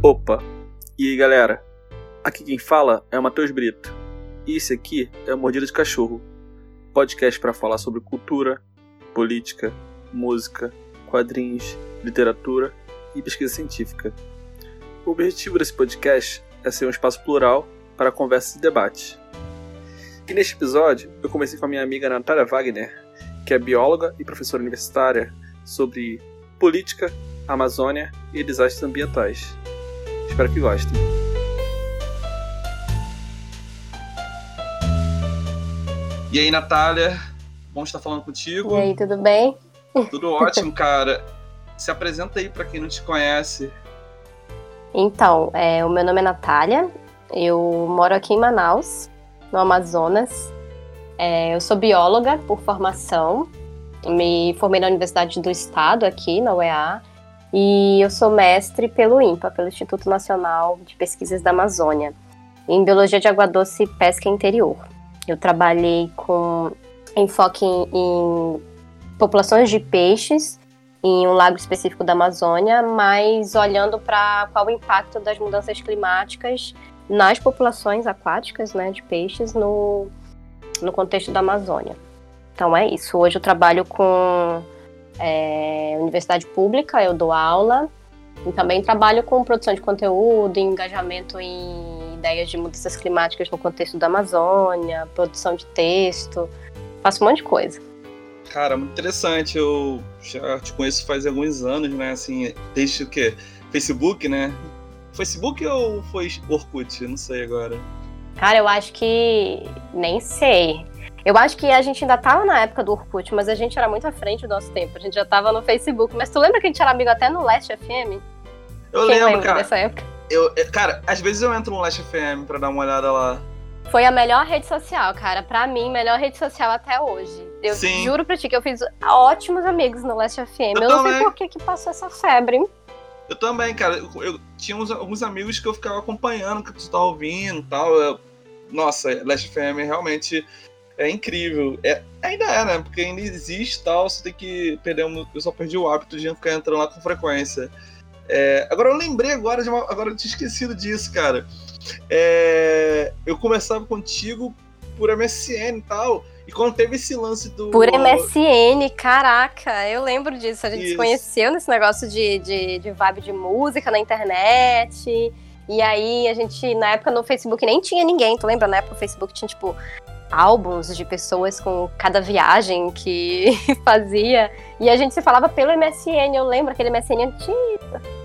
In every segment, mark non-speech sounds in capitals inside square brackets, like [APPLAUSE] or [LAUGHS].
Opa! E aí galera, aqui quem fala é o Matheus Brito. E esse aqui é o Mordida de Cachorro podcast para falar sobre cultura, política, música, quadrinhos, literatura e pesquisa científica. O objetivo desse podcast é ser um espaço plural para conversas e debates. E neste episódio, eu comecei com a minha amiga Natália Wagner, que é bióloga e professora universitária, sobre política, Amazônia e desastres ambientais. Espero que gostem. E aí, Natália? Bom estar falando contigo. E aí, tudo bem? Tudo [LAUGHS] ótimo, cara. Se apresenta aí para quem não te conhece. Então, é, o meu nome é Natália, eu moro aqui em Manaus, no Amazonas. É, eu sou bióloga por formação, me formei na Universidade do Estado, aqui na UEA, e eu sou mestre pelo INPA, pelo Instituto Nacional de Pesquisas da Amazônia, em Biologia de Água Doce e Pesca Interior. Eu trabalhei com enfoque em, em populações de peixes em um lago específico da Amazônia, mas olhando para qual o impacto das mudanças climáticas nas populações aquáticas né, de peixes no, no contexto da Amazônia. Então é isso. Hoje eu trabalho com é, universidade pública, eu dou aula e também trabalho com produção de conteúdo, engajamento em ideias de mudanças climáticas no contexto da Amazônia, produção de texto, faço um monte de coisa. Cara, muito interessante. Eu já te conheço faz alguns anos, né? Assim, desde o quê? Facebook, né? Facebook ou foi Orkut? Não sei agora. Cara, eu acho que. Nem sei. Eu acho que a gente ainda tava na época do Orkut, mas a gente era muito à frente do nosso tempo. A gente já tava no Facebook. Mas tu lembra que a gente era amigo até no Last FM? Eu Quem lembro, cara. Dessa época? Eu, cara, às vezes eu entro no Last FM pra dar uma olhada lá. Foi a melhor rede social, cara. Pra mim, melhor rede social até hoje. Eu Sim. juro pra ti que eu fiz ótimos amigos no Last FM. Eu, eu não sei por que, que passou essa febre. Eu também, cara. Eu, eu tinha uns, alguns amigos que eu ficava acompanhando o que tu tá ouvindo e tal. Eu, nossa, Last FM realmente é incrível. É, ainda é, né? Porque ainda existe tal. Você tem que perder. Um, eu só perdi o hábito de ficar entrando lá com frequência. É, agora eu lembrei agora de uma, Agora eu tinha esquecido disso, cara. É, eu conversava contigo por MSN e tal. E quando teve esse lance do. Por MSN, caraca, eu lembro disso. A gente Isso. se conheceu nesse negócio de, de, de vibe de música na internet. E aí a gente, na época no Facebook nem tinha ninguém, tu lembra? Na época o Facebook tinha, tipo, álbuns de pessoas com cada viagem que [LAUGHS] fazia. E a gente se falava pelo MSN, eu lembro aquele MSN antigo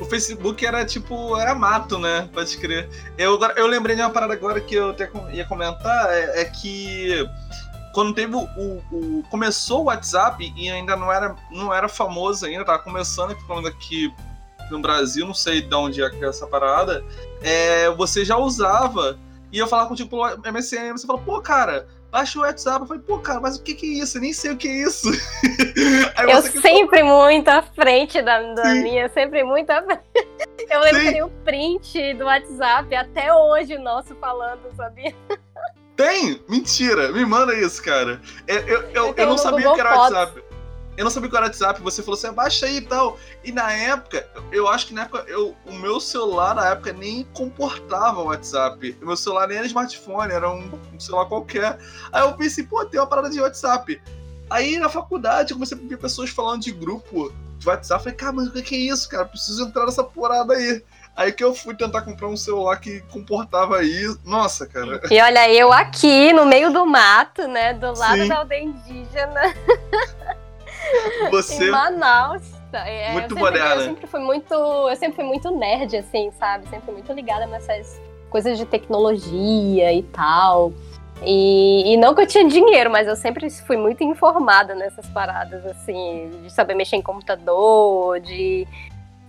o Facebook era tipo, era mato, né? Pode crer. Eu, eu lembrei de uma parada agora que eu até ia comentar, é, é que quando teve o, o, Começou o WhatsApp e ainda não era, não era famoso ainda, tava começando aqui falando aqui no Brasil, não sei de onde é é essa parada. É, você já usava. E eu falava contigo pelo MSN, você fala, pô, cara, baixa o WhatsApp. Eu falei, pô, cara, mas o que, que é isso? Eu nem sei o que é isso. [LAUGHS] eu sempre falou... muito à frente da, da minha, sempre muito à [LAUGHS] frente. Eu lembro Sim. que tem um print do WhatsApp até hoje nosso falando, sabia? Tem? Mentira! Me manda isso, cara. É, eu, eu, eu, eu não sabia que era WhatsApp eu não sabia que era WhatsApp, você falou assim, baixa aí e tal. E na época, eu acho que na época, eu, o meu celular na época nem comportava o WhatsApp. O meu celular nem era smartphone, era um, um celular qualquer. Aí eu pensei, pô, tem uma parada de WhatsApp. Aí na faculdade eu comecei a ver pessoas falando de grupo de WhatsApp. Falei, cara, mas o que é isso, cara? Preciso entrar nessa porada aí. Aí que eu fui tentar comprar um celular que comportava isso. Nossa, cara. E olha, eu aqui no meio do mato, né? Do lado Sim. da aldeia indígena. [LAUGHS] [LAUGHS] Você... em Manaus. É, muito eu sempre, Eu sempre fui muito, eu sempre fui muito nerd, assim, sabe? Sempre fui muito ligada nessas coisas de tecnologia e tal. E, e, não que eu tinha dinheiro, mas eu sempre fui muito informada nessas paradas, assim, de saber mexer em computador, de.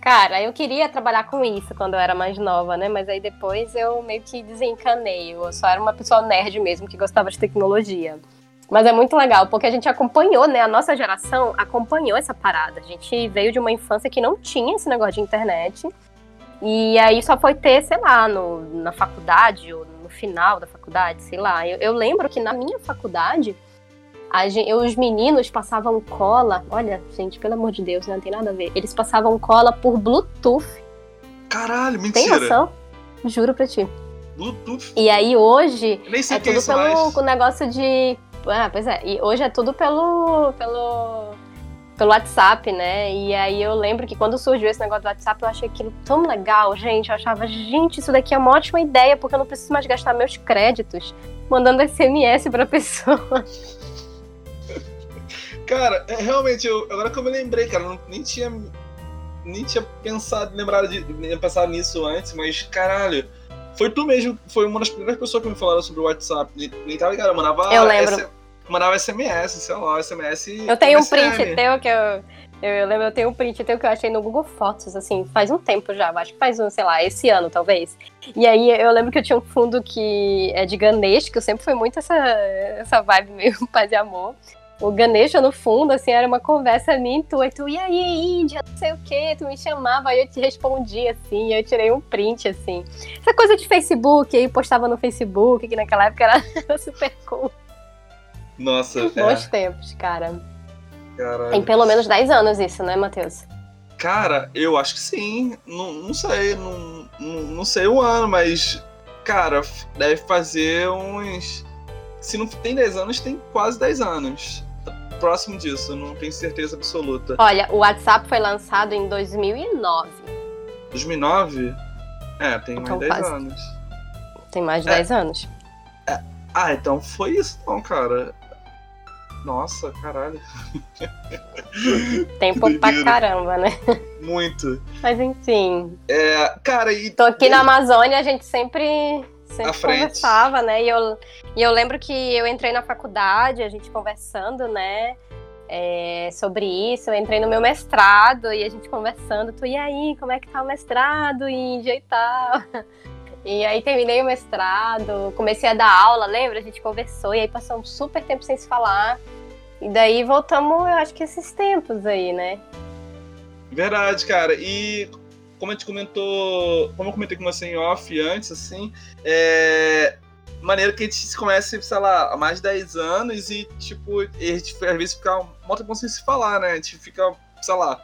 Cara, eu queria trabalhar com isso quando eu era mais nova, né? Mas aí depois eu meio que desencanei. Eu só era uma pessoa nerd mesmo que gostava de tecnologia. Mas é muito legal, porque a gente acompanhou, né? A nossa geração acompanhou essa parada. A gente veio de uma infância que não tinha esse negócio de internet. E aí só foi ter, sei lá, no, na faculdade, ou no final da faculdade, sei lá. Eu, eu lembro que na minha faculdade, gente, os meninos passavam cola. Olha, gente, pelo amor de Deus, não tem nada a ver. Eles passavam cola por Bluetooth Caralho, mentira. Tem noção? Juro pra ti. Bluetooth. E aí hoje Nem sei é é tudo pelo mais. negócio de. Ah, pois é. E hoje é tudo pelo. pelo. pelo WhatsApp, né? E aí eu lembro que quando surgiu esse negócio do WhatsApp, eu achei aquilo tão legal, gente. Eu achava, gente, isso daqui é uma ótima ideia, porque eu não preciso mais gastar meus créditos mandando SMS pra pessoa. Cara, é, realmente, eu, agora que eu me lembrei, cara, eu nem tinha. Nem tinha pensado, lembrado de, nem pensado nisso antes, mas caralho. Foi tu mesmo, foi uma das primeiras pessoas que me falaram sobre o WhatsApp. Nem, tava ligado, eu mandava. Eu lembro. S- mandava SMS, sei lá, SMS. Eu tenho um print teu que eu. Eu, eu lembro, eu tenho um print teu que eu achei no Google Fotos, assim, faz um tempo já, acho que faz um, sei lá, esse ano talvez. E aí eu lembro que eu tinha um fundo que é de Ganesh, que eu sempre fui muito essa, essa vibe meio [LAUGHS] paz e amor. O Ganesha no fundo, assim, era uma conversa minha e tu, e tu, e aí, Índia, não sei o que, tu me chamava, aí eu te respondia, assim, eu tirei um print, assim. Essa coisa de Facebook, aí postava no Facebook, que naquela época era, era [LAUGHS] super cool. Nossa, Bons é, tempos, cara. caralho. Tem pelo menos 10 anos isso, né, Matheus? Cara, eu acho que sim. Não, não sei, não, não, não sei o ano, mas. Cara, deve fazer uns. Se não tem 10 anos, tem quase 10 anos. Próximo disso, não tenho certeza absoluta. Olha, o WhatsApp foi lançado em 2009. 2009? É, tem mais Então, 10 quase. anos. Tem mais de É. 10 anos. Ah, então foi isso, não, cara. Nossa, caralho. Tempo pra caramba, né? Muito. Mas enfim. É, cara, e. Tô aqui na Amazônia, a gente sempre, sempre conversava, né? E eu, e eu lembro que eu entrei na faculdade, a gente conversando, né? é, sobre isso, eu entrei no meu mestrado e a gente conversando, tu, e aí, como é que tá o mestrado, Índia e tal? [LAUGHS] E aí terminei o mestrado, comecei a dar aula, lembra? A gente conversou e aí passou um super tempo sem se falar. E daí voltamos, eu acho que esses tempos aí, né? Verdade, cara. E como a gente comentou, como eu comentei com você em off antes, assim, é. Maneira que a gente se conhece, sei lá, há mais de 10 anos e, tipo, a gente às vezes fica um monte de sem se falar, né? A gente fica, sei lá,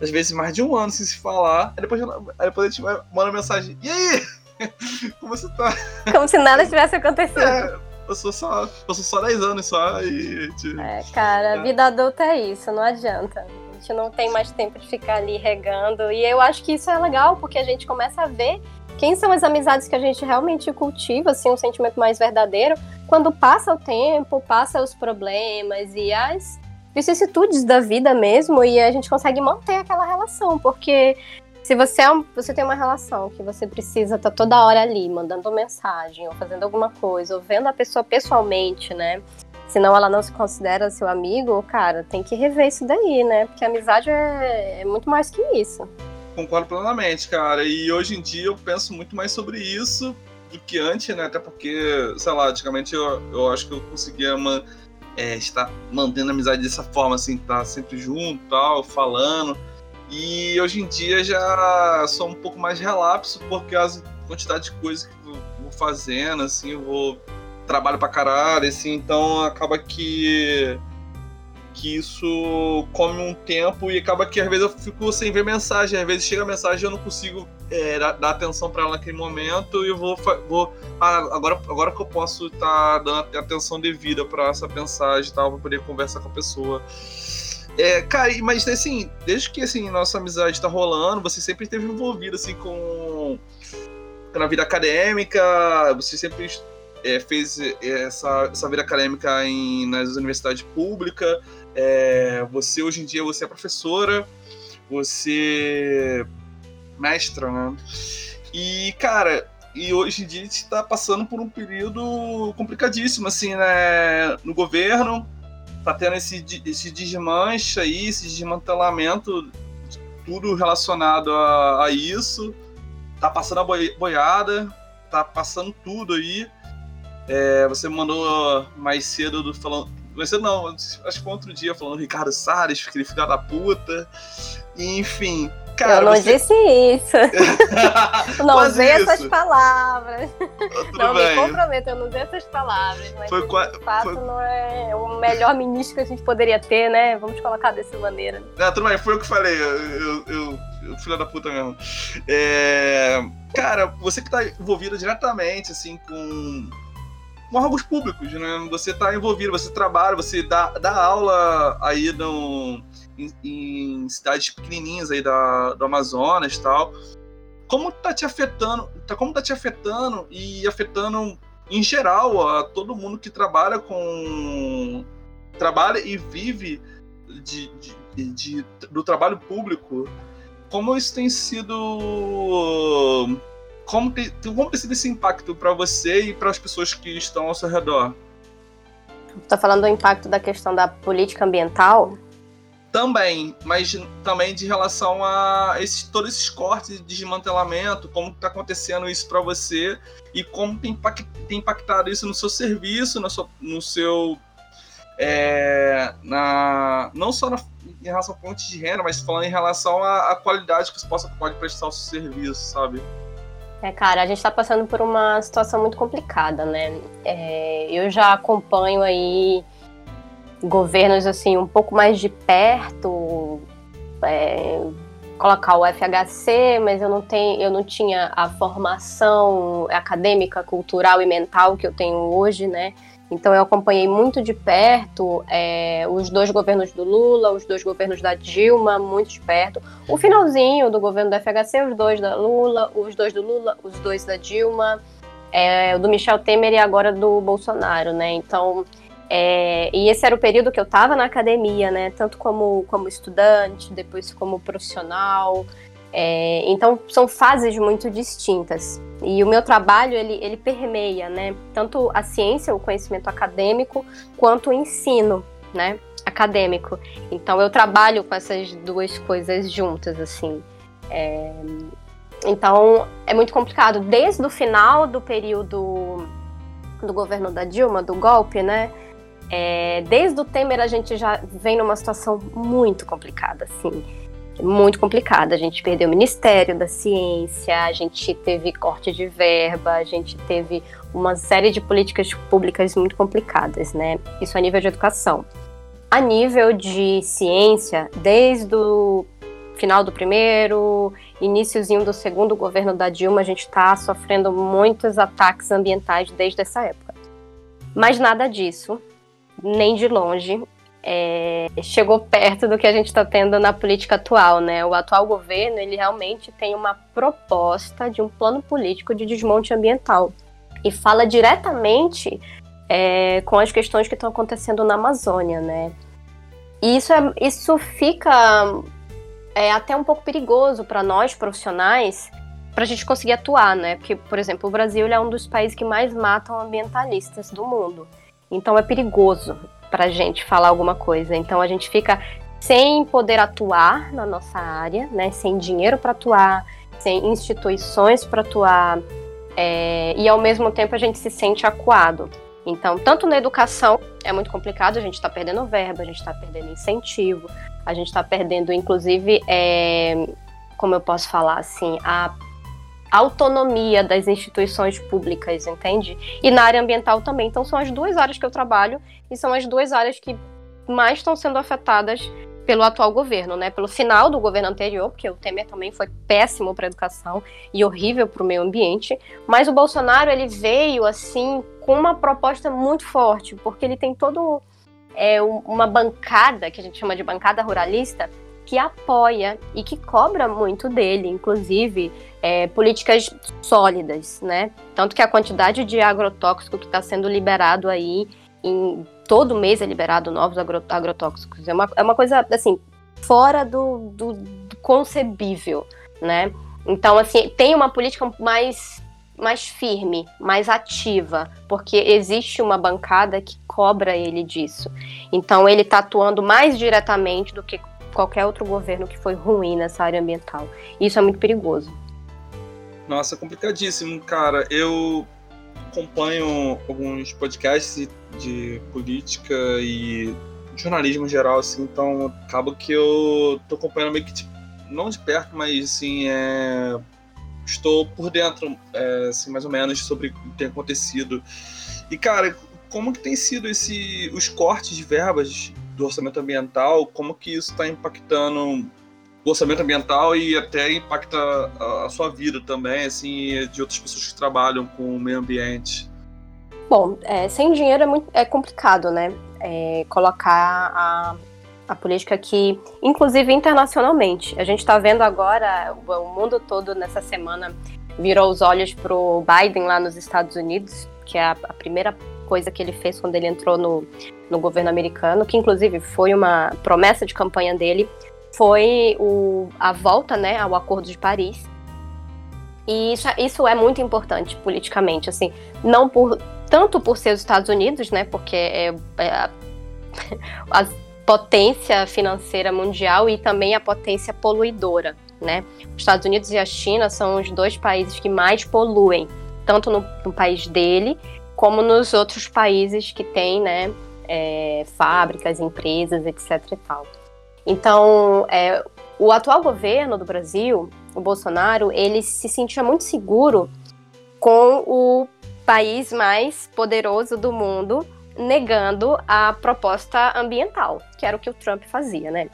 às vezes mais de um ano sem se falar. Aí depois, aí depois a gente manda mensagem: E aí? [LAUGHS] Como você tá? Como se nada tivesse acontecido. É, eu sou só, só 10 anos só e. Tipo, É, cara, a vida adulta é isso, não adianta. Gente não tem mais tempo de ficar ali regando. E eu acho que isso é legal, porque a gente começa a ver quem são as amizades que a gente realmente cultiva, assim, um sentimento mais verdadeiro, quando passa o tempo, passa os problemas e as vicissitudes da vida mesmo, e a gente consegue manter aquela relação, porque se você, é um- você tem uma relação que você precisa estar toda hora ali, mandando mensagem, ou fazendo alguma coisa, ou vendo a pessoa pessoalmente, né? Senão ela não se considera seu amigo, cara, tem que rever isso daí, né? Porque amizade é, é muito mais que isso. Concordo plenamente, cara. E hoje em dia eu penso muito mais sobre isso do que antes, né? Até porque, sei lá, antigamente eu, eu acho que eu conseguia man- é, estar mantendo a amizade dessa forma, assim, estar sempre junto tal, falando. E hoje em dia já sou um pouco mais relapso, porque a quantidade de coisas que eu vou fazendo, assim, eu vou. Trabalho pra caralho, assim, então acaba que que isso come um tempo e acaba que às vezes eu fico sem ver mensagem. Às vezes chega a mensagem eu não consigo é, dar, atenção para ela naquele momento e eu vou. vou ah, agora, agora que eu posso estar dando atenção devida para essa mensagem e tal, para poder conversar com a pessoa. É, cara, mas assim, desde que assim, nossa amizade tá rolando, você sempre esteve envolvido assim com. na vida acadêmica, você sempre é, fez essa, essa vida acadêmica em, nas universidades públicas. É, você hoje em dia você é professora, você mestra, né? E cara, e hoje em dia a gente tá passando por um período complicadíssimo assim, né, no governo. Tá tendo esse, esse desmanche aí, esse desmantelamento, de tudo relacionado a, a isso. Tá passando a boi- boiada, tá passando tudo aí. É, você mandou mais cedo do falando. Mais cedo não, acho que foi outro dia falando Ricardo Salles, aquele filho da puta. E, enfim. Cara, eu não você... disse isso. [LAUGHS] não usei essas palavras. Tudo não bem. me comprometo, eu não usei essas palavras. Mas foi, de fato foi... não é o melhor ministro que a gente poderia ter, né? Vamos colocar dessa maneira. Não, tudo bem, foi o que falei. Eu, eu, eu, eu filho da puta mesmo. É... Cara, você que tá envolvido diretamente, assim, com com órgãos públicos, né? Você está envolvido, você trabalha, você dá, dá aula aí no, em, em cidades pequenininhas aí da, do Amazonas e tal. Como tá te afetando? Tá, como tá te afetando e afetando em geral a todo mundo que trabalha com trabalha e vive de, de, de, do trabalho público? Como isso tem sido como tem, como tem sido esse impacto para você e para as pessoas que estão ao seu redor? Está falando do impacto da questão da política ambiental? Também, mas também de relação a esses, todos esses cortes de desmantelamento, como está acontecendo isso para você e como tem, impactado isso no seu serviço, no seu, no seu é, na, não só na, em relação a fontes de renda, mas falando em relação à, qualidade que você possa, pode prestar o seu serviço, sabe? É, cara, a gente está passando por uma situação muito complicada, né? É, eu já acompanho aí governos assim um pouco mais de perto, é, colocar o FHC, mas eu não tenho, eu não tinha a formação acadêmica, cultural e mental que eu tenho hoje, né? Então eu acompanhei muito de perto é, os dois governos do Lula, os dois governos da Dilma, muito de perto. O finalzinho do governo do FHC, os dois da Lula, os dois do Lula, os dois da Dilma, é, o do Michel Temer e agora do Bolsonaro, né? Então, é, e esse era o período que eu estava na academia, né? Tanto como, como estudante, depois como profissional. É, então são fases muito distintas. E o meu trabalho ele, ele permeia, né, tanto a ciência, o conhecimento acadêmico, quanto o ensino, né, acadêmico. Então eu trabalho com essas duas coisas juntas, assim. É, então é muito complicado. Desde o final do período do governo da Dilma, do golpe, né? É, desde o Temer a gente já vem numa situação muito complicada, assim muito complicada. A gente perdeu o Ministério da Ciência, a gente teve corte de verba, a gente teve uma série de políticas públicas muito complicadas, né? Isso a nível de educação. A nível de ciência, desde o final do primeiro, iníciozinho do segundo governo da Dilma, a gente está sofrendo muitos ataques ambientais desde essa época. Mas nada disso, nem de longe, é, chegou perto do que a gente está tendo na política atual, né? O atual governo ele realmente tem uma proposta de um plano político de desmonte ambiental e fala diretamente é, com as questões que estão acontecendo na Amazônia, né? E isso, é, isso fica é, até um pouco perigoso para nós profissionais para a gente conseguir atuar, né? Porque, por exemplo, o Brasil é um dos países que mais matam ambientalistas do mundo. Então é perigoso para a gente falar alguma coisa. Então a gente fica sem poder atuar na nossa área, né? Sem dinheiro para atuar, sem instituições para atuar, é, e ao mesmo tempo a gente se sente acuado. Então, tanto na educação é muito complicado, a gente está perdendo verba, a gente está perdendo incentivo, a gente está perdendo, inclusive, é, como eu posso falar assim, a autonomia das instituições públicas, entende? E na área ambiental também. Então são as duas áreas que eu trabalho e são as duas áreas que mais estão sendo afetadas pelo atual governo, né? Pelo final do governo anterior, porque o Temer também foi péssimo para a educação e horrível para o meio ambiente, mas o Bolsonaro ele veio assim com uma proposta muito forte, porque ele tem todo é, uma bancada que a gente chama de bancada ruralista que apoia e que cobra muito dele, inclusive é, políticas sólidas, né? Tanto que a quantidade de agrotóxico que está sendo liberado aí, em todo mês é liberado novos agro, agrotóxicos. É uma, é uma coisa, assim, fora do, do, do concebível, né? Então, assim, tem uma política mais mais firme, mais ativa, porque existe uma bancada que cobra ele disso. Então ele está atuando mais diretamente do que qualquer outro governo que foi ruim nessa área ambiental. Isso é muito perigoso. Nossa, complicadíssimo, cara. Eu acompanho alguns podcasts de política e jornalismo em geral, assim, então acaba que eu tô acompanhando meio que tipo, não de perto, mas assim, é, estou por dentro, é, assim, mais ou menos, sobre o que tem acontecido. E, cara, como que tem sido esse, os cortes de verbas do orçamento ambiental, como que isso está impactando o orçamento ambiental e até impacta a, sua vida também, assim, de outras pessoas que trabalham com o meio ambiente? Bom, é, sem dinheiro é, muito, é complicado, né? É, colocar a, a política aqui, inclusive internacionalmente. A gente está vendo agora, o, o mundo todo nessa semana virou os olhos para o Biden lá nos Estados Unidos, que é a, a, primeira coisa que ele fez quando ele entrou no, no governo americano, que inclusive foi uma promessa de campanha dele, foi o, a volta né, ao Acordo de Paris. E isso, isso é muito importante politicamente, assim, não por tanto por ser os Estados Unidos, né, porque é, é a, [LAUGHS] a potência financeira mundial e também a potência poluidora, né? Os Estados Unidos e a China são os dois países que mais poluem, tanto no, no país dele como nos outros países que têm, né, é, fábricas, empresas, etc. E tal. Então, é, o atual governo do Brasil, o Bolsonaro, ele se sentia muito seguro com o país mais poderoso do mundo negando a proposta ambiental, que era o que o Trump fazia, né?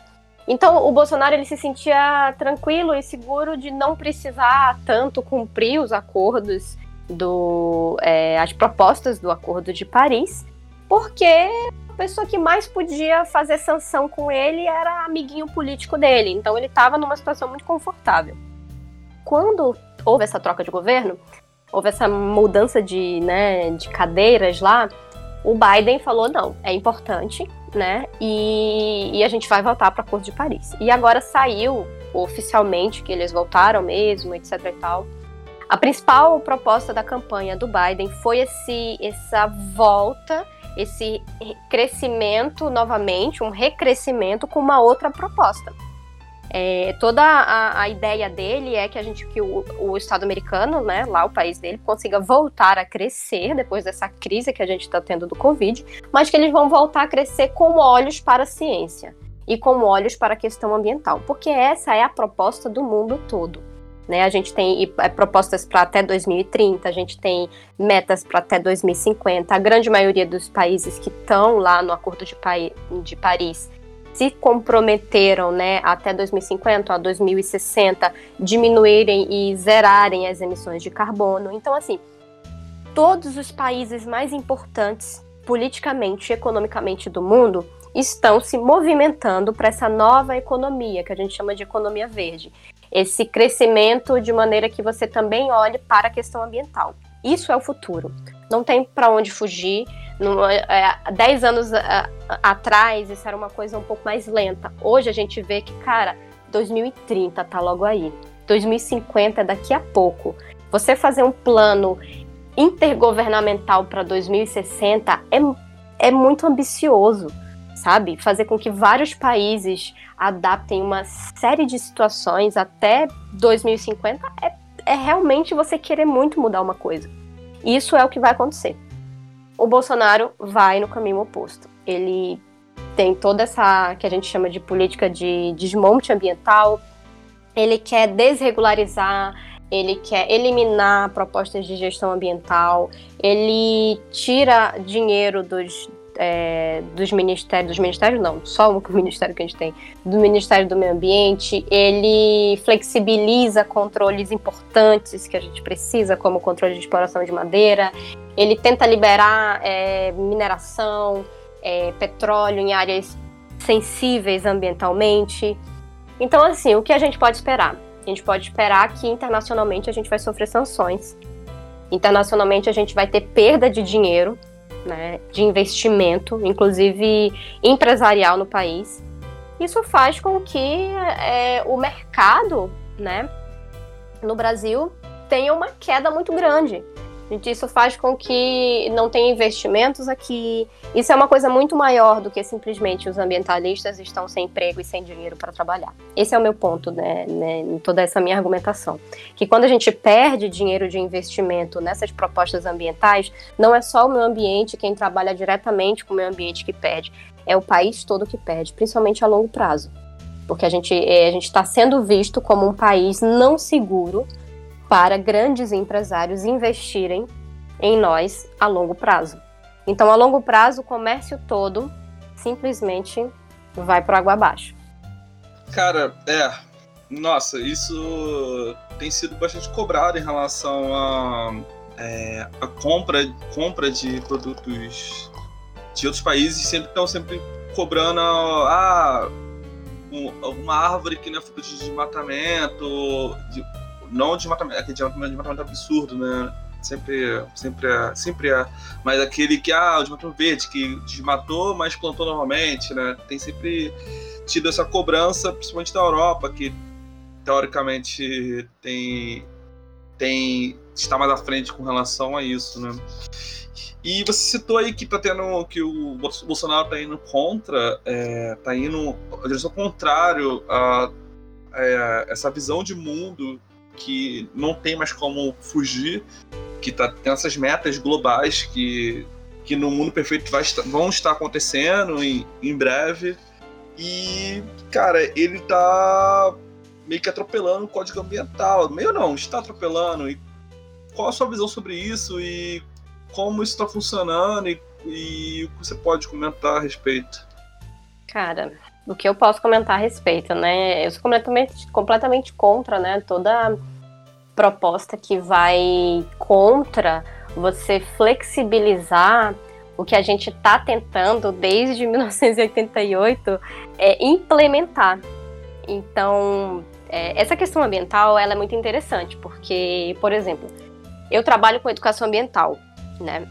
Então, o Bolsonaro ele se sentia tranquilo e seguro de não precisar tanto cumprir os acordos do é, as propostas do Acordo de Paris, porque pessoa que mais podia fazer sanção com ele era amiguinho político dele. Então ele estava numa situação muito confortável. Quando houve essa troca de governo, houve essa mudança de, né, de cadeiras lá, o Biden falou não, é importante, né? E, e a gente vai voltar para a Acordo de Paris. E agora saiu oficialmente que eles voltaram mesmo, etc. e tal. A principal proposta da campanha do Biden foi esse, essa volta esse crescimento novamente, um recrescimento com uma outra proposta. É, toda a, a, ideia dele é que a gente, que o, o, Estado americano, né, lá o país dele, consiga voltar a crescer depois dessa crise que a gente está tendo do Covid, mas que eles vão voltar a crescer com olhos para a ciência e com olhos para a questão ambiental, porque essa é a proposta do mundo todo. Né? A gente tem é, propostas para até 2030, a gente tem metas para até 2050. A grande maioria dos países que estão lá no Acordo de, de Paris se comprometeram né, até 2050 a 2060 diminuírem e zerarem as emissões de carbono. Então, assim, todos os países mais importantes politicamente e economicamente do mundo estão se movimentando para essa nova economia, que a gente chama de economia verde esse crescimento de maneira que você também olhe para a questão ambiental. Isso é o futuro. Não tem para onde fugir. No, é, dez anos a, a, atrás, isso era uma coisa um pouco mais lenta. Hoje a gente vê que, cara, 2030 tá logo aí. 2050 é daqui a pouco. Você fazer um plano intergovernamental para 2060 é, é muito ambicioso, sabe? Fazer com que vários países adaptem uma série de situações até 2050 é, é realmente você querer muito mudar uma coisa. Isso é o que vai acontecer. O Bolsonaro vai no caminho oposto. Ele tem toda essa que a gente chama de política de desmonte ambiental. Ele quer desregularizar, ele quer eliminar propostas de gestão ambiental, ele tira dinheiro dos, é, dos ministérios, dos ministérios não, só o [LAUGHS] ministério que a gente tem, do Ministério do Meio Ambiente, ele flexibiliza controles importantes que a gente precisa, como o controle de exploração de madeira, ele tenta liberar é, mineração, é, petróleo em áreas sensíveis ambientalmente. Então, assim, o que a gente pode esperar? A gente pode esperar que internacionalmente a gente vai sofrer sanções. Internacionalmente a gente vai ter perda de dinheiro né, de investimento, inclusive empresarial no país. Isso faz com que é, o mercado né, no Brasil tenha uma queda muito grande. Isso faz com que não tenha investimentos aqui. Isso é uma coisa muito maior do que simplesmente os ambientalistas estão sem emprego e sem dinheiro para trabalhar. Esse é o meu ponto, né, né, em toda essa minha argumentação. Que quando a gente perde dinheiro de investimento nessas propostas ambientais, não é só o meio ambiente quem trabalha diretamente com o meio ambiente que perde, é o país todo que perde, principalmente a longo prazo. porque a gente é, a gente está sendo visto como um país não seguro para grandes empresários investirem em nós a longo prazo. Então, a longo prazo, o comércio todo simplesmente vai para água abaixo. Cara, é. Nossa, isso tem sido bastante cobrado em relação a, é, a compra, compra de produtos de outros países. Sempre estão sempre cobrando ah, uma árvore que não é fruto de desmatamento, de, não desmatamento, aquele desmatamento, desmatamento absurdo, né? Sempre, sempre, é, sempre é. Mas aquele que, ah, o desmatamento verde, que desmatou, mas plantou novamente, né? Tem sempre tido essa cobrança, principalmente da Europa, que teoricamente tem, tem está mais à frente com relação a isso, né? E você citou aí que tá tendo que o Bolsonaro tá indo contra, é, tá indo a direção contrário a, a, é, essa visão de mundo que não tem mais como fugir, que tá tem essas metas globais que, que no mundo perfeito vai, vão estar acontecendo em, em breve. E, cara, ele tá meio que atropelando o código ambiental. Meio não, está atropelando. E qual a sua visão sobre isso e como isso está funcionando e, e o que você pode comentar a respeito? Cara, o que eu posso comentar a respeito, né? Eu sou completamente, completamente contra, né? Toda proposta que vai contra você flexibilizar o que a gente está tentando desde [LAUGHS] 1988 é implementar. Então, é, essa questão ambiental ela é muito interessante, porque, por exemplo, eu trabalho com educação ambiental, né?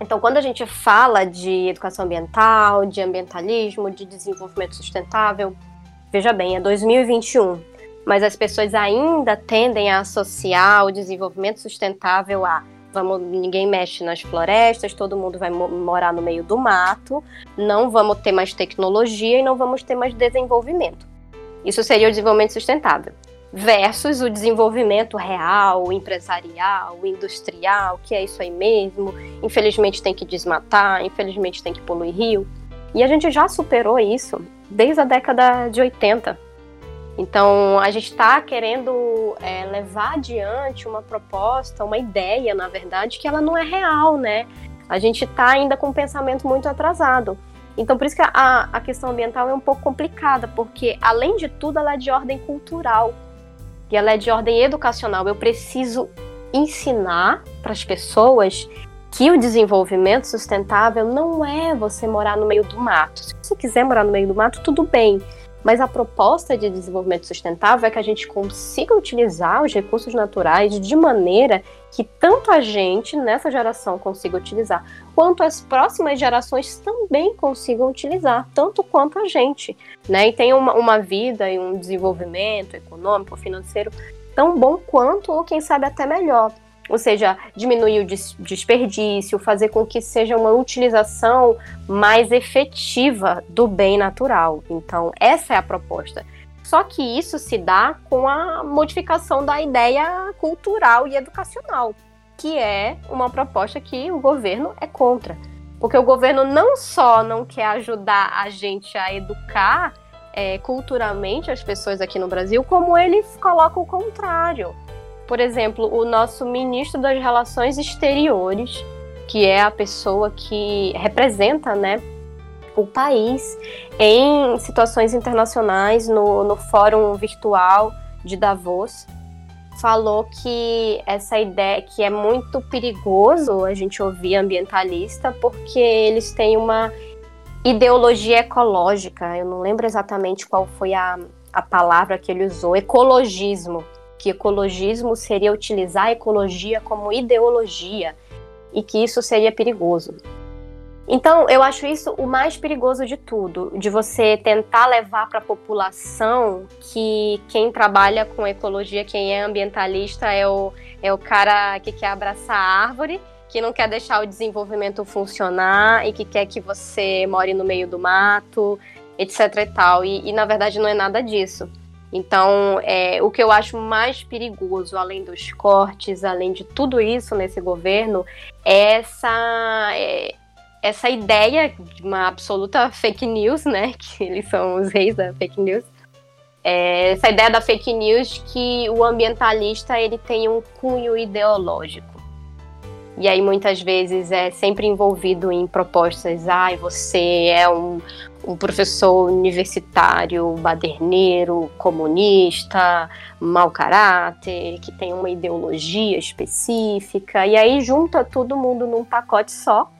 Então, quando a gente fala de educação ambiental, de ambientalismo, de desenvolvimento sustentável, veja bem, é 2021, mas as pessoas ainda tendem a associar o desenvolvimento sustentável a vamos, ninguém mexe nas florestas, todo mundo vai morar no meio do mato, não vamos ter mais tecnologia e não vamos ter mais desenvolvimento. Isso seria o desenvolvimento sustentável. Versus o desenvolvimento real, empresarial, industrial, que é isso aí mesmo. Infelizmente tem que desmatar, infelizmente tem que poluir rio. E a gente já superou isso desde a década de 80. Então, a gente está querendo é, levar adiante uma proposta, uma ideia, na verdade, que ela não é real, né? A gente está ainda com um pensamento muito atrasado. Então, por isso que a, a questão ambiental é um pouco complicada, porque, além de tudo, ela é de ordem cultural e ela é de ordem educacional. Eu preciso ensinar para as pessoas que o desenvolvimento sustentável não é você morar no meio do mato. Se você quiser morar no meio do mato, tudo bem. Mas a proposta de desenvolvimento sustentável é que a gente consiga utilizar os recursos naturais de maneira que tanto a gente, nessa geração, consiga utilizar, quanto as próximas gerações também consigam utilizar, tanto quanto a gente, né? E tenha uma, uma vida e um desenvolvimento econômico, financeiro tão bom quanto, ou quem sabe até melhor. Ou seja, diminuir o desperdício, fazer com que seja uma utilização mais efetiva do bem natural. Então, essa é a proposta. Só que isso se dá com a modificação da ideia cultural e educacional, que é uma proposta que o governo é contra. Porque o governo não só não quer ajudar a gente a educar é, culturalmente as pessoas aqui no Brasil, como eles colocam o contrário por exemplo, o nosso ministro das Relações Exteriores, que é a pessoa que representa, né, o país em situações internacionais no, no fórum virtual de Davos, falou que essa ideia que é muito perigoso a gente ouvir ambientalista porque eles têm uma ideologia ecológica. Eu não lembro exatamente qual foi a, a palavra que ele usou, ecologismo que ecologismo seria utilizar a ecologia como ideologia e que isso seria perigoso. Então, eu acho isso o mais perigoso de tudo, de você tentar levar para a população que quem trabalha com ecologia, quem é ambientalista, é o, é o cara que quer abraçar a árvore, que não quer deixar o desenvolvimento funcionar e que quer que você more no meio do mato, etc e tal. E, e na verdade não é nada disso. Então, é, o que eu acho mais perigoso, além dos cortes, além de tudo isso nesse governo, é essa, é, essa ideia de uma absoluta fake news, né? [LAUGHS] Que eles são os reis da fake news. é essa ideia da fake news que o ambientalista ele tem um cunho ideológico. E aí muitas vezes é sempre envolvido em propostas, ai, ah, você é um, um professor universitário baderneiro, comunista, mau caráter, que tem uma ideologia específica, e aí junta todo mundo num pacote só.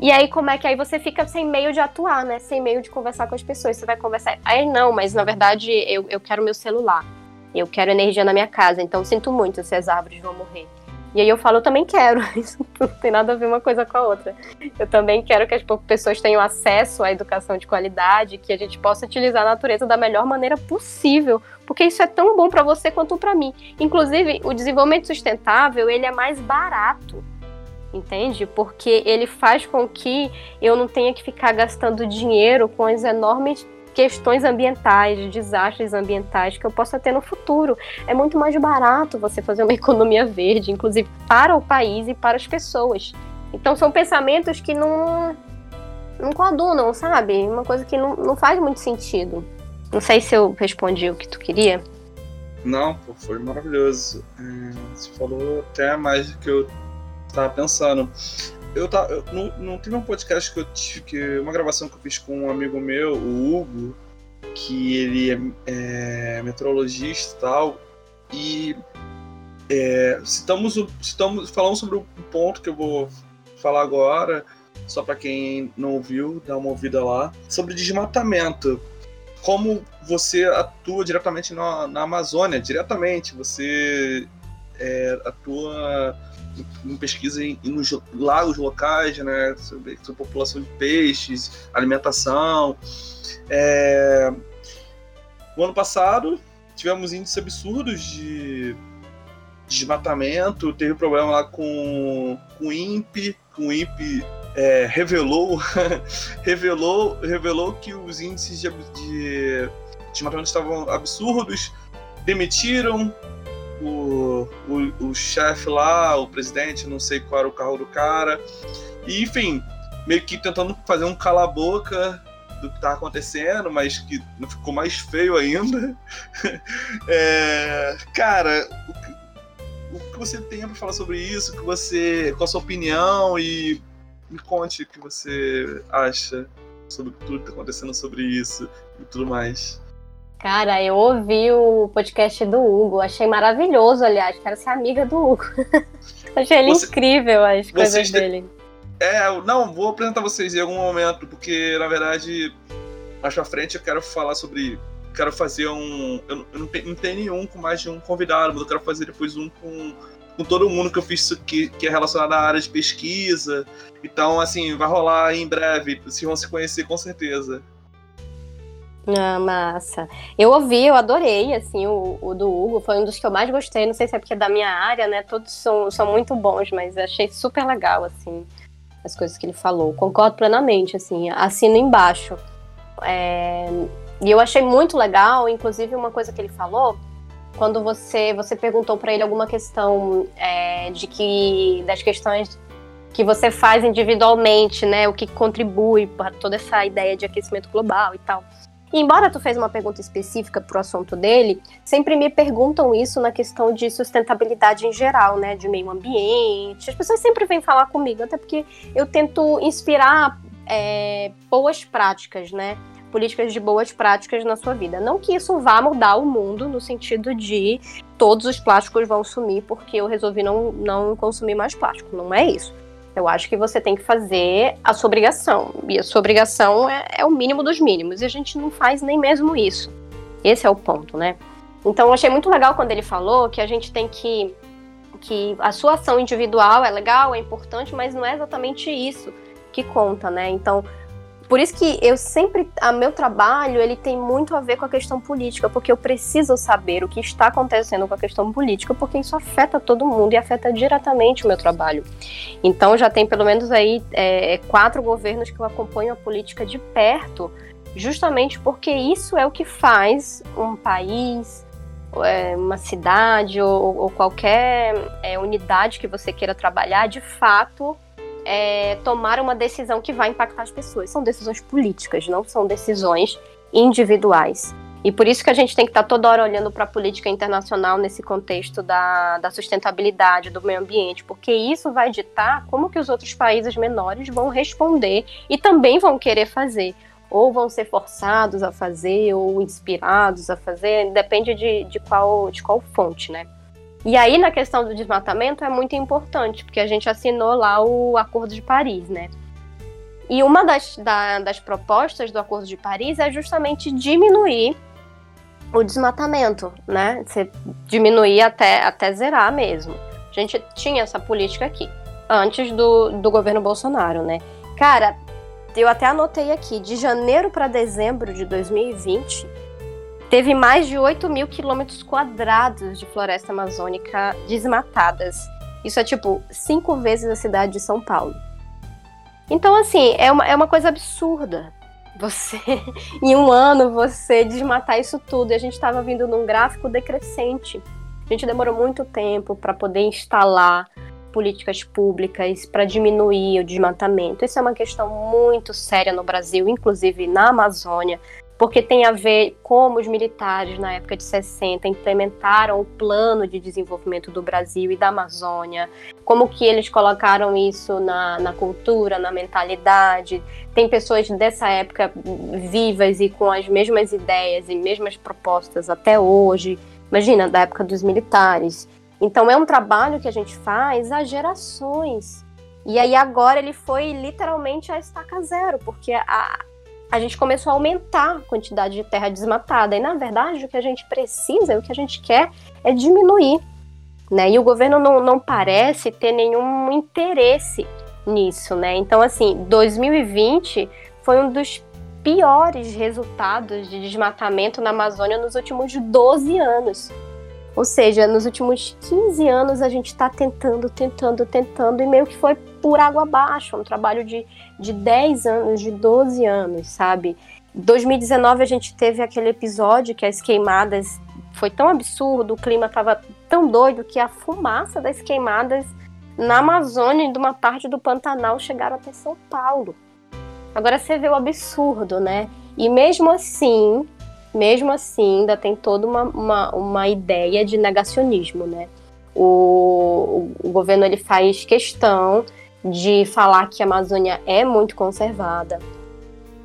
E aí, como é que aí você fica sem meio de atuar, né? Sem meio de conversar com as pessoas. Você vai conversar. Aí não, mas na verdade eu, eu quero meu celular. Eu quero energia na minha casa. Então sinto muito se as árvores vão morrer. E aí eu falo, eu também quero. [LAUGHS] Isso não tem nada a ver uma coisa com a outra. Eu também quero que as pessoas tenham acesso à educação de qualidade, que a gente possa utilizar a natureza da melhor maneira possível, porque isso é tão bom para você quanto para mim. Inclusive, o desenvolvimento sustentável, ele é mais barato. Entende? Porque ele faz com que eu não tenha que ficar gastando dinheiro com as enormes questões ambientais, de desastres ambientais que eu possa ter no futuro. É muito mais barato você fazer uma [LAUGHS] economia verde, inclusive para o país e para as pessoas. Então são pensamentos que não, não coadunam, sabe? Uma coisa que não, não faz muito sentido. Não sei se eu respondi o que tu queria. Não, pô, foi maravilhoso. É, você falou até mais do que eu estava pensando eu tava. Eu, não, não teve um podcast que eu tive. Que, uma gravação que eu fiz com um amigo meu, o Hugo, que ele é, é meteorologista e tal. E é, citamos, citamos, falamos sobre o ponto que eu vou falar agora, só para quem não ouviu, dá uma ouvida lá, sobre desmatamento. Como você atua diretamente na, na Amazônia, diretamente, você é, atua em pesquisa em, nos lagos locais, né, sobre, sobre população de peixes, alimentação. É... O ano passado tivemos índices absurdos de desmatamento, teve problema lá com, com o INPE, com o INPE é, revelou, [LAUGHS] revelou, revelou que os índices de, de desmatamento estavam absurdos, demitiram o, o, o chefe lá, o presidente, não sei qual era o carro do cara. E, enfim, meio que tentando fazer um cala-boca do que tá acontecendo, mas que ficou mais feio ainda. [LAUGHS] é, cara, o o que você tem para falar sobre isso? Que você, qual a sua opinião e me conte o que você acha sobre tudo que tá acontecendo sobre isso e tudo mais. Cara, eu ouvi o podcast do Hugo, achei maravilhoso, aliás, quero ser amiga do Hugo. [LAUGHS] achei ele Você, incrível as coisas dele. É, não, vou apresentar vocês em algum momento, porque na verdade, mais pra frente eu quero falar sobre. Quero fazer um. Eu, eu não, não tenho nenhum com mais de um convidado, mas eu quero fazer depois um com, com todo mundo que eu fiz que, que é relacionado à área de pesquisa. Então, assim, vai rolar em breve. Vocês vão se conhecer com certeza. Ah, massa. Eu ouvi, eu adorei, assim, o, o, do Hugo, foi um dos que eu mais gostei, não sei se é porque é da minha área, né, todos são, são muito bons, mas achei super legal, assim, as coisas que ele falou. Concordo plenamente, assim, assino embaixo. É... E eu achei muito legal, inclusive uma coisa que ele falou, quando você, você perguntou para ele alguma questão é, de que, das questões que você faz individualmente, né, o que contribui para toda essa ideia de aquecimento global e tal. Embora tu fez uma pergunta específica para o assunto dele, sempre me perguntam isso na questão de sustentabilidade em geral, né, de meio ambiente. As pessoas sempre vêm falar comigo, até porque eu tento inspirar é, boas práticas, né, políticas de boas práticas na sua vida. Não que isso vá mudar o mundo no sentido de todos os plásticos vão sumir porque eu resolvi não, não consumir mais plástico. Não é isso. Eu acho que você tem que fazer a sua obrigação. E a sua obrigação é, é o mínimo dos mínimos. E a gente não faz nem mesmo isso. Esse é o ponto, né? Então eu achei muito legal quando ele falou que a gente tem que. que a sua ação individual é legal, é importante, mas não é exatamente isso que conta, né? Então por isso que eu sempre, a meu trabalho, ele tem muito a ver com a questão política, porque eu preciso saber o que está acontecendo com a questão política, porque isso afeta todo mundo e afeta diretamente o meu trabalho. Então já tem pelo menos aí é, quatro governos que eu acompanho a política de perto, justamente porque isso é o que faz um país, é, uma cidade ou, ou qualquer é, unidade que você queira trabalhar, de fato é, tomar uma decisão que vai impactar as pessoas. São decisões políticas, não são decisões individuais. E por isso que a gente tem que estar tá toda hora olhando para a política internacional nesse contexto da, da sustentabilidade do meio ambiente, porque isso vai ditar como que os outros países menores vão responder e também vão querer fazer. Ou vão ser forçados a fazer, ou inspirados a fazer, depende de, de, qual, de qual fonte, né? E aí, na questão do desmatamento, é muito importante, porque a gente assinou lá o Acordo de Paris, né? E uma das, da, das propostas do Acordo de Paris é justamente diminuir o desmatamento, né? Você diminuir até, até zerar mesmo. A gente tinha essa política aqui, antes do, do governo Bolsonaro, né? Cara, eu até anotei aqui, de janeiro para dezembro de 2020, teve mais de 8 mil quilômetros quadrados de floresta amazônica desmatadas. Isso é tipo cinco vezes a cidade de São Paulo. Então, assim, é uma, é uma coisa absurda. Você, [LAUGHS] em um ano, você desmatar isso tudo. E a gente estava vindo num gráfico decrescente. A gente demorou muito tempo para poder instalar políticas públicas para diminuir o desmatamento. Isso é uma questão muito séria no Brasil, inclusive na Amazônia porque tem a ver como os militares, na época de 60, implementaram o plano de desenvolvimento do Brasil e da Amazônia, como que eles colocaram isso na, na cultura, na mentalidade. Tem pessoas dessa época vivas e com as mesmas ideias e mesmas propostas até hoje. Imagina, da época dos militares. Então é um trabalho que a gente faz há gerações. E aí agora ele foi literalmente a estaca zero, porque a, a gente começou a aumentar a quantidade de terra desmatada. E, na verdade, o que a gente precisa, o que a gente quer é diminuir. Né? E o governo não, não parece ter nenhum interesse nisso. Né? Então, assim, 2020 foi um dos piores resultados de desmatamento na Amazônia nos últimos 12 anos. Ou seja, nos últimos 15 anos a gente está tentando, tentando, tentando, e meio que foi por água abaixo. Um trabalho de, de 10 anos, de 12 anos, sabe? 2019 a gente teve aquele episódio que as queimadas foi tão absurdo, o clima estava tão doido que a fumaça das queimadas na Amazônia e de uma parte do Pantanal chegaram até São Paulo. Agora você vê o absurdo, né? E mesmo assim, mesmo assim, ainda tem toda uma, uma, uma ideia de negacionismo, né? O, o, governo ele faz questão de falar que a Amazônia é muito conservada,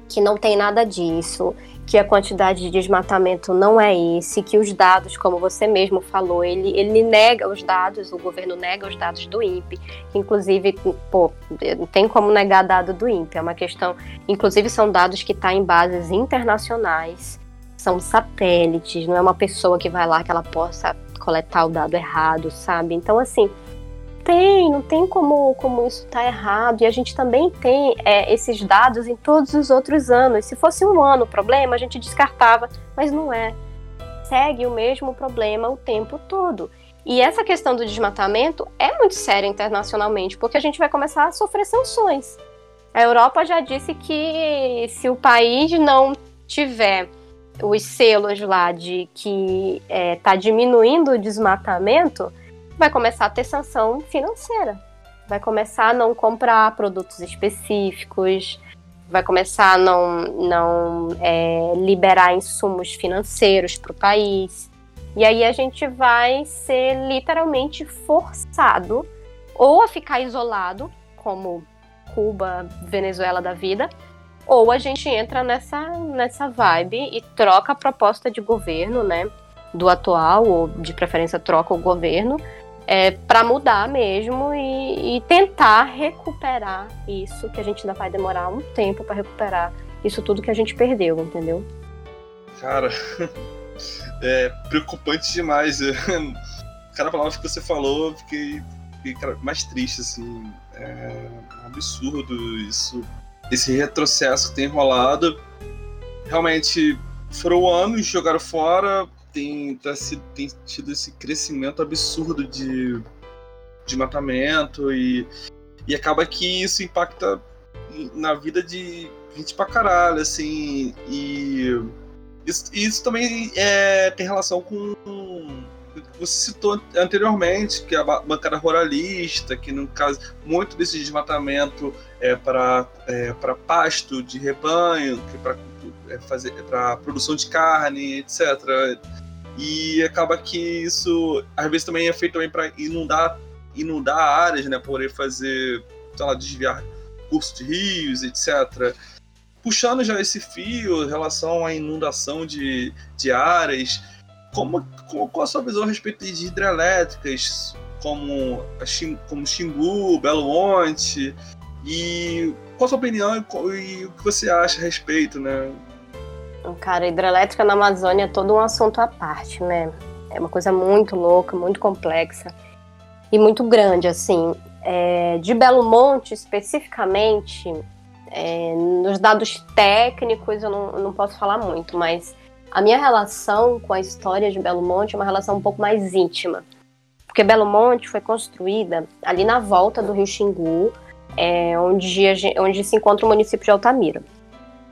que não tem nada disso, que a quantidade de desmatamento não é esse, que os dados, como você mesmo falou, ele, ele nega os dados, o governo nega os dados do INPE, que inclusive, pô, não tem como negar dado do INPE, é uma questão, inclusive são dados que estão tá em bases internacionais, são satélites, não é uma pessoa que vai lá que ela possa coletar o dado errado, sabe? Então, assim, tem, não tem como, como isso tá errado. E a gente também tem é, esses dados em todos os outros anos. Se fosse um ano o problema, a gente descartava, mas não é. Segue o mesmo problema o tempo todo. E essa questão do desmatamento é muito séria internacionalmente, porque a gente vai começar a sofrer sanções. A Europa já disse que se o país não tiver os selos lá de que está é, tá diminuindo o desmatamento, vai começar a ter sanção financeira. Vai começar a não comprar produtos específicos, vai começar a não, não é, liberar insumos financeiros para o país. E aí a gente vai ser literalmente forçado ou a ficar isolado, como Cuba, Venezuela da vida, ou a gente entra nessa, nessa vibe e troca a proposta de governo, né? Do atual, ou de preferência troca o governo, é, para mudar mesmo e, e, tentar recuperar isso, que a gente ainda vai demorar um tempo para recuperar isso tudo que a gente perdeu, entendeu? Cara, [LAUGHS] é preocupante demais. Cada palavra que você falou, fiquei, fiquei mais triste, assim. É um absurdo isso esse retrocesso que tem rolado. Realmente foram anos, jogaram fora, tem, tá, tem tido esse crescimento absurdo de, de matamento e, e acaba que isso impacta na vida de gente pra caralho, assim, e isso, isso também é, tem relação com você citou anteriormente, que é a bancada ruralista, que no caso, muito desse desmatamento é para é, pasto de rebanho, que é para é fazer para produção de carne, etc. E acaba que isso às vezes também é feito também para inundar inundar áreas, né, poder fazer, sei lá, desviar curso de rios, etc. Puxando já esse fio em relação à inundação de, de áreas, como, qual a sua visão a respeito de hidrelétricas, como, como Xingu, Belo Monte, e qual a sua opinião e, o que você acha a respeito, né? Cara, hidrelétrica na Amazônia é todo um assunto à parte, né? É uma coisa muito louca, muito complexa e muito grande, assim. É, de Belo Monte, especificamente, é, nos dados técnicos eu não, eu não posso falar muito, mas a minha relação com a história de Belo Monte é uma relação um pouco mais íntima. Porque Belo Monte foi construída ali na volta do rio Xingu, é, onde, onde se encontra o município de Altamira,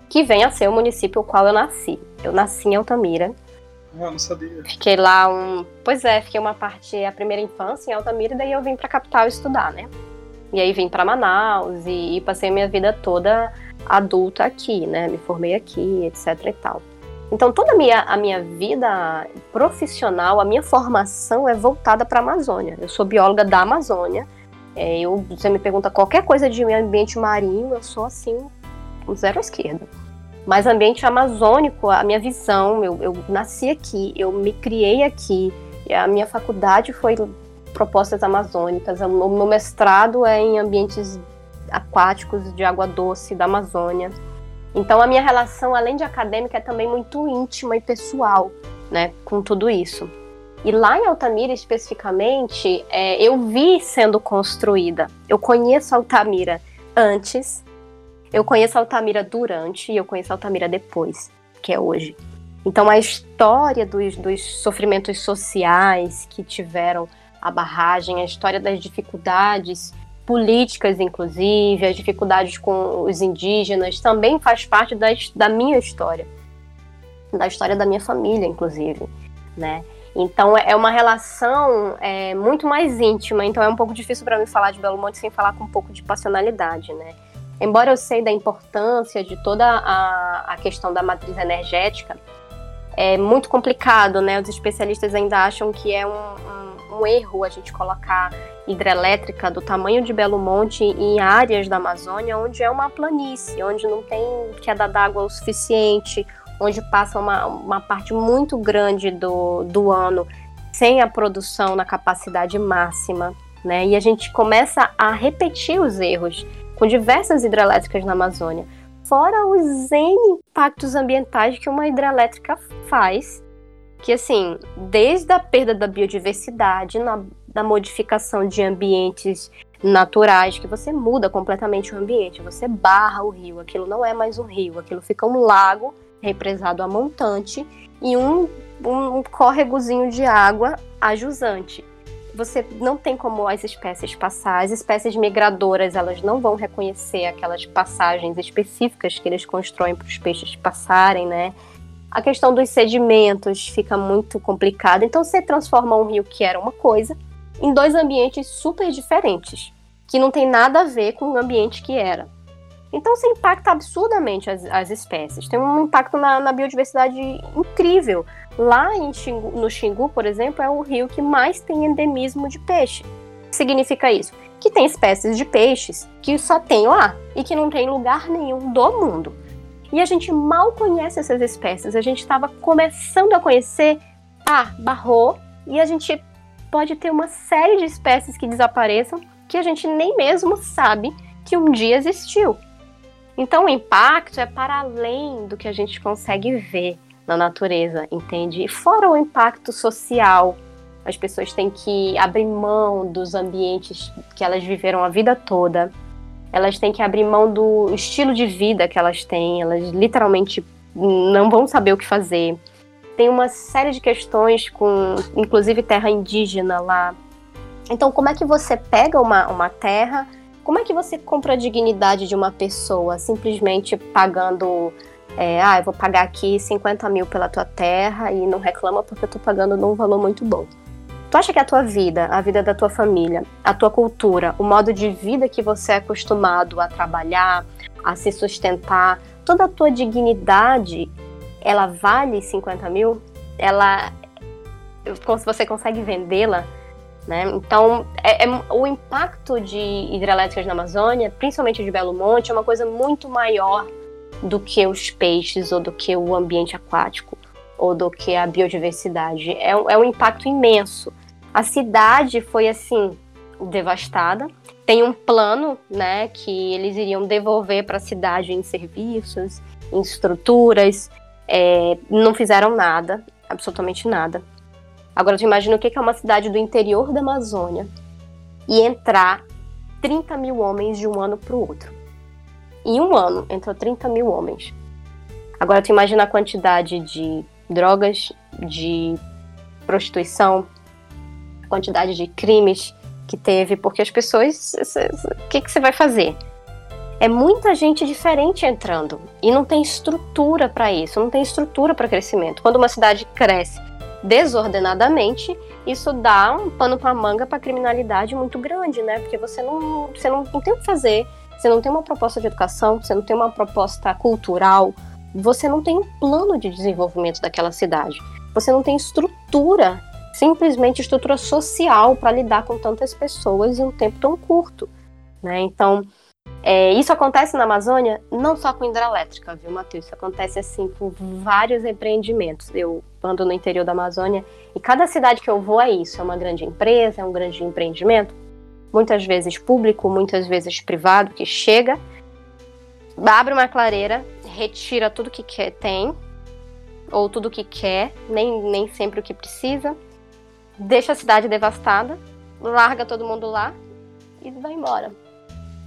que vem a ser o município no qual eu nasci. Eu nasci em Altamira. Ah, não sabia. Fiquei lá um. Pois é, fiquei uma parte, a primeira infância em Altamira, e daí eu vim para a capital estudar, né? E aí vim para Manaus e, e passei a minha vida toda adulta aqui, né? Me formei aqui, etc e tal. Então, toda a minha, a minha vida profissional, a minha formação é voltada para a Amazônia. Eu sou bióloga da Amazônia. É, eu, você me pergunta qualquer coisa de ambiente marinho, eu sou assim, zero à esquerda. Mas ambiente amazônico, a minha visão, eu, eu nasci aqui, eu me criei aqui, a minha faculdade foi propostas amazônicas, o meu mestrado é em ambientes aquáticos de água doce da Amazônia. Então a minha relação, além de acadêmica, é também muito íntima e pessoal, né, com tudo isso. E lá em Altamira, especificamente, é, eu vi sendo construída. Eu conheço Altamira antes, eu conheço Altamira durante e eu conheço Altamira depois, que é hoje. Então a história dos, dos sofrimentos sociais que tiveram a barragem, a história das dificuldades políticas, inclusive, as dificuldades com os indígenas, também faz parte da, da minha história, da história da minha família, inclusive, né? Então é uma relação é, muito mais íntima, então é um pouco difícil para mim falar de Belo Monte sem falar com um pouco de passionalidade, né? Embora eu sei da importância de toda a, a questão da matriz energética, é muito complicado, né? Os especialistas ainda acham que é um, um, um erro a gente colocar hidrelétrica do tamanho de Belo Monte em áreas da Amazônia onde é uma planície, onde não tem queda d'água o suficiente, onde passa uma, uma parte muito grande do, do ano sem a produção na capacidade máxima, né? E a gente começa a repetir os erros com diversas hidrelétricas na Amazônia, fora os N impactos ambientais que uma hidrelétrica faz, que assim, desde a perda da biodiversidade, na da modificação de ambientes naturais, que você muda completamente o ambiente, você barra o rio, aquilo não é mais um rio, aquilo fica um lago represado a montante e um, um córregozinho de água a jusante. Você não tem como as espécies passar, as espécies migradoras elas não vão reconhecer aquelas passagens específicas que eles constroem para os peixes passarem, né? A questão dos sedimentos fica muito complicada. Então você transforma um rio que era uma coisa em dois ambientes super diferentes, que não tem nada a ver com o ambiente que era. Então você impacta absurdamente as, as espécies. Tem um impacto na, na biodiversidade incrível. Lá Xingu, no Xingu, por exemplo, é o rio que mais tem endemismo de peixe. O que significa isso? Que tem espécies de peixes que só tem lá e que não tem lugar nenhum do mundo. E a gente mal conhece essas espécies. A gente estava começando a conhecer, ah, barrou, e a gente pode ter uma série de espécies que desapareçam que a gente nem mesmo sabe que um dia existiu. Então o impacto é para além do que a gente consegue ver na natureza, entende? E fora o impacto social, as pessoas têm que abrir mão dos ambientes que elas viveram a vida toda. Elas têm que abrir mão do estilo de vida que elas têm, elas literalmente não vão saber o que fazer tem uma série de questões com, inclusive, terra indígena lá. Então, como é que você pega uma, uma terra? Como é que você compra a dignidade de uma pessoa simplesmente pagando é, ah, eu vou pagar aqui 50 mil pela tua terra e não reclama porque eu tô pagando num valor muito bom. Tu acha que a tua vida, a vida da tua família, a tua cultura, o modo de vida que você é acostumado a trabalhar, a se sustentar, toda a tua dignidade, ela vale 50 mil? Ela, você consegue vendê-la? Né? Então, é, é, o impacto de hidrelétricas na Amazônia, principalmente de Belo Monte, é uma coisa muito maior do que os peixes ou do que o ambiente aquático ou do que a biodiversidade. É, é um impacto imenso. A cidade foi assim devastada. Tem um plano, né, que eles iriam devolver para a cidade em serviços, em estruturas. É, não fizeram nada, absolutamente nada. Agora tu imagina o que é uma cidade do interior da Amazônia e entrar 30 mil homens de um ano para o outro. Em um ano entrou 30 mil homens. Agora tu imagina a quantidade de drogas, de prostituição, a quantidade de crimes que teve, porque as pessoas. O que, que você vai fazer? É muita gente diferente entrando e não tem estrutura para isso, não tem estrutura para crescimento. Quando uma cidade cresce desordenadamente, isso dá um pano para manga para criminalidade muito grande, né? Porque você não, você não, não tem o que fazer, você não tem uma proposta de educação, você não tem uma proposta cultural, você não tem um plano de desenvolvimento daquela cidade, você não tem estrutura, simplesmente estrutura social para lidar com tantas pessoas em um tempo tão curto, né? Então é, isso acontece na Amazônia não só com hidrelétrica, viu, Matheus? Isso acontece assim com vários empreendimentos. Eu ando no interior da Amazônia e cada cidade que eu vou é isso: é uma grande empresa, é um grande empreendimento, muitas vezes público, muitas vezes privado, que chega, abre uma clareira, retira tudo que quer, tem, ou tudo que quer, nem, nem sempre o que precisa, deixa a cidade devastada, larga todo mundo lá e vai embora.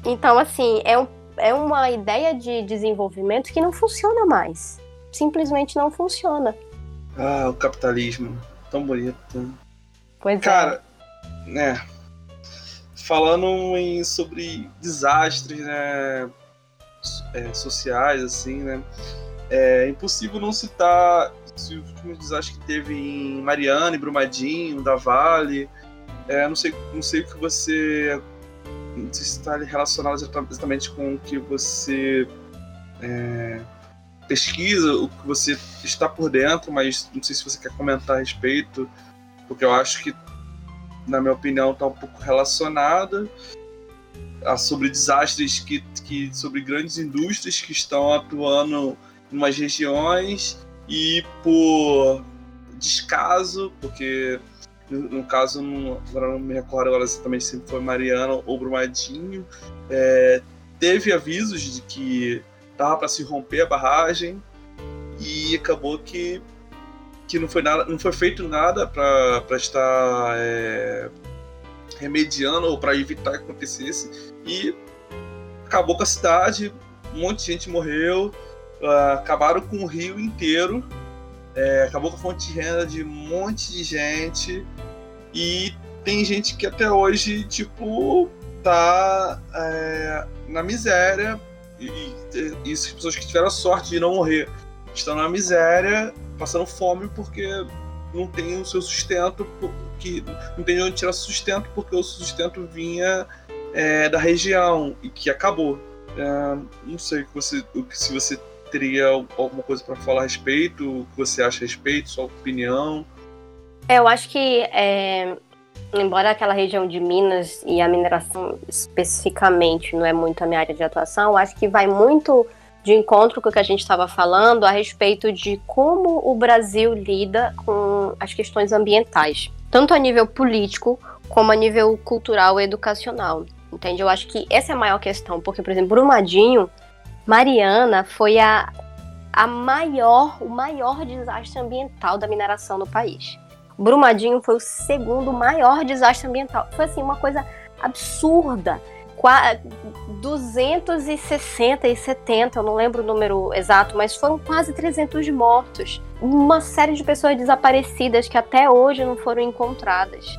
Então, assim, é, um, é uma ideia de desenvolvimento que não funciona mais. Simplesmente não funciona. Ah, o capitalismo. Tão bonito. Pois Cara, é. né? Falando em, sobre desastres, né? É, sociais, assim, né? É impossível não citar os últimos desastres que teve em Mariana, e Brumadinho, da Vale. É, não sei, não sei o que você não sei se está relacionado exatamente com o que você é, pesquisa, o que você está por dentro, mas não sei se você quer comentar a respeito, porque eu acho que, na minha opinião, está um pouco relacionada a sobre desastres que, que sobre grandes indústrias que estão atuando em umas regiões e por descaso, porque no, caso, não, agora não me recordo agora exatamente se foi Mariana ou Brumadinho, é, teve avisos de que tava para se romper a barragem e acabou que, que não foi nada, não foi feito nada para estar é, remediando ou para evitar que acontecesse e acabou com a cidade, um monte de gente morreu, uh, acabaram com o rio inteiro é, acabou com a fonte de renda de um monte de gente. E tem gente que até hoje, tipo, tá é, na miséria. E, e, as pessoas que tiveram a sorte de não morrer estão na miséria, passando fome porque não tem o seu sustento, porque não tem onde tirar sustento porque o sustento vinha é, da região e que acabou. É, não sei você, se você teria alguma coisa para falar a respeito? O que você acha a respeito? Sua opinião? É, eu acho que, é, embora aquela região de Minas e a mineração especificamente não é muito a minha área de atuação, acho que vai muito de encontro com o que a gente estava falando a respeito de como o Brasil lida com as questões ambientais, tanto a nível político como a nível cultural e educacional. Entende? Eu acho que essa é a maior questão, porque, por exemplo, Brumadinho Mariana foi a, a maior, o maior desastre ambiental da mineração no país. Brumadinho foi o segundo maior desastre ambiental. Foi assim uma coisa absurda. 260 e 70, eu não lembro o número exato, mas foram quase 300 mortos. Uma série de pessoas desaparecidas que até hoje não foram encontradas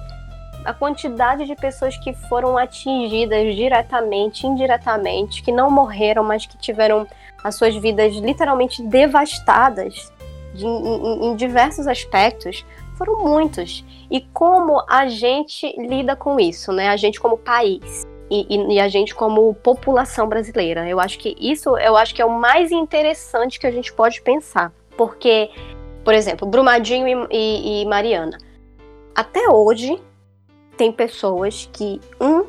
a quantidade de pessoas que foram atingidas diretamente, indiretamente, que não morreram, mas que tiveram as suas vidas literalmente devastadas de, em, em diversos aspectos, foram muitos. E como a gente lida com isso, né? A gente como país. e, e, e, a gente como população brasileira. Eu acho que isso eu acho que é o mais interessante que a gente pode pensar. Porque, por exemplo, Brumadinho e, e Mariana. Até hoje tem pessoas que, um,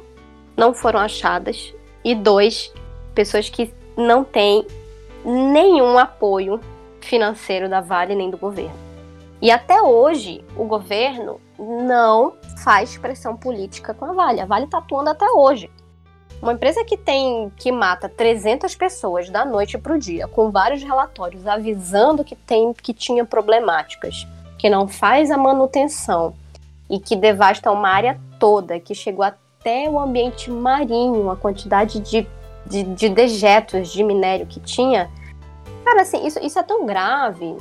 não foram achadas, e dois, pessoas que não têm nenhum apoio financeiro da Vale nem do governo. E até hoje, o governo não faz pressão política com a Vale. A Vale está atuando até hoje. Uma empresa que tem que mata 300 pessoas da noite para o dia, com vários relatórios avisando que tem que tinha problemáticas, que não faz a manutenção e que devasta uma área toda, que chegou até o ambiente marinho, a quantidade de, de, de dejetos de minério que tinha. Cara, assim, isso, isso é tão grave,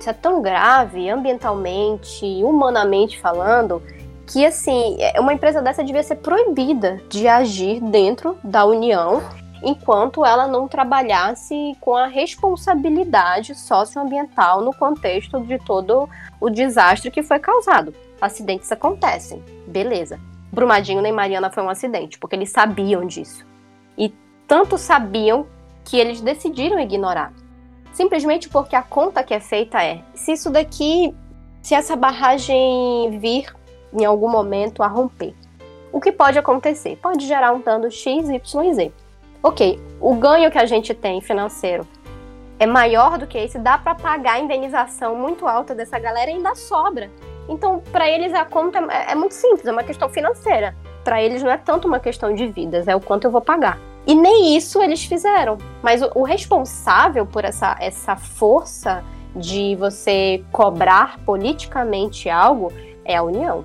isso é tão grave ambientalmente, humanamente falando, que assim, é, uma empresa dessa devia ser proibida de agir dentro da União enquanto ela não trabalhasse com a responsabilidade socioambiental no contexto de todo o desastre que foi causado. Acidentes acontecem, beleza. Brumadinho nem Mariana foi um acidente, porque eles sabiam disso. E tanto sabiam que eles decidiram ignorar. Simplesmente porque a conta que é feita é: se isso daqui, se essa barragem vir em algum momento a romper. O que pode acontecer? Pode gerar um dano X, Y Z. Ok, o ganho que a gente tem financeiro é maior do que esse, dá para pagar a indenização muito alta dessa galera e ainda sobra. Então, para eles a conta é, é muito simples, é uma questão financeira. Para eles não é tanto uma questão de vidas, é o quanto eu vou pagar. E nem isso eles fizeram. Mas o, o responsável por essa, essa força de você cobrar politicamente algo é a União.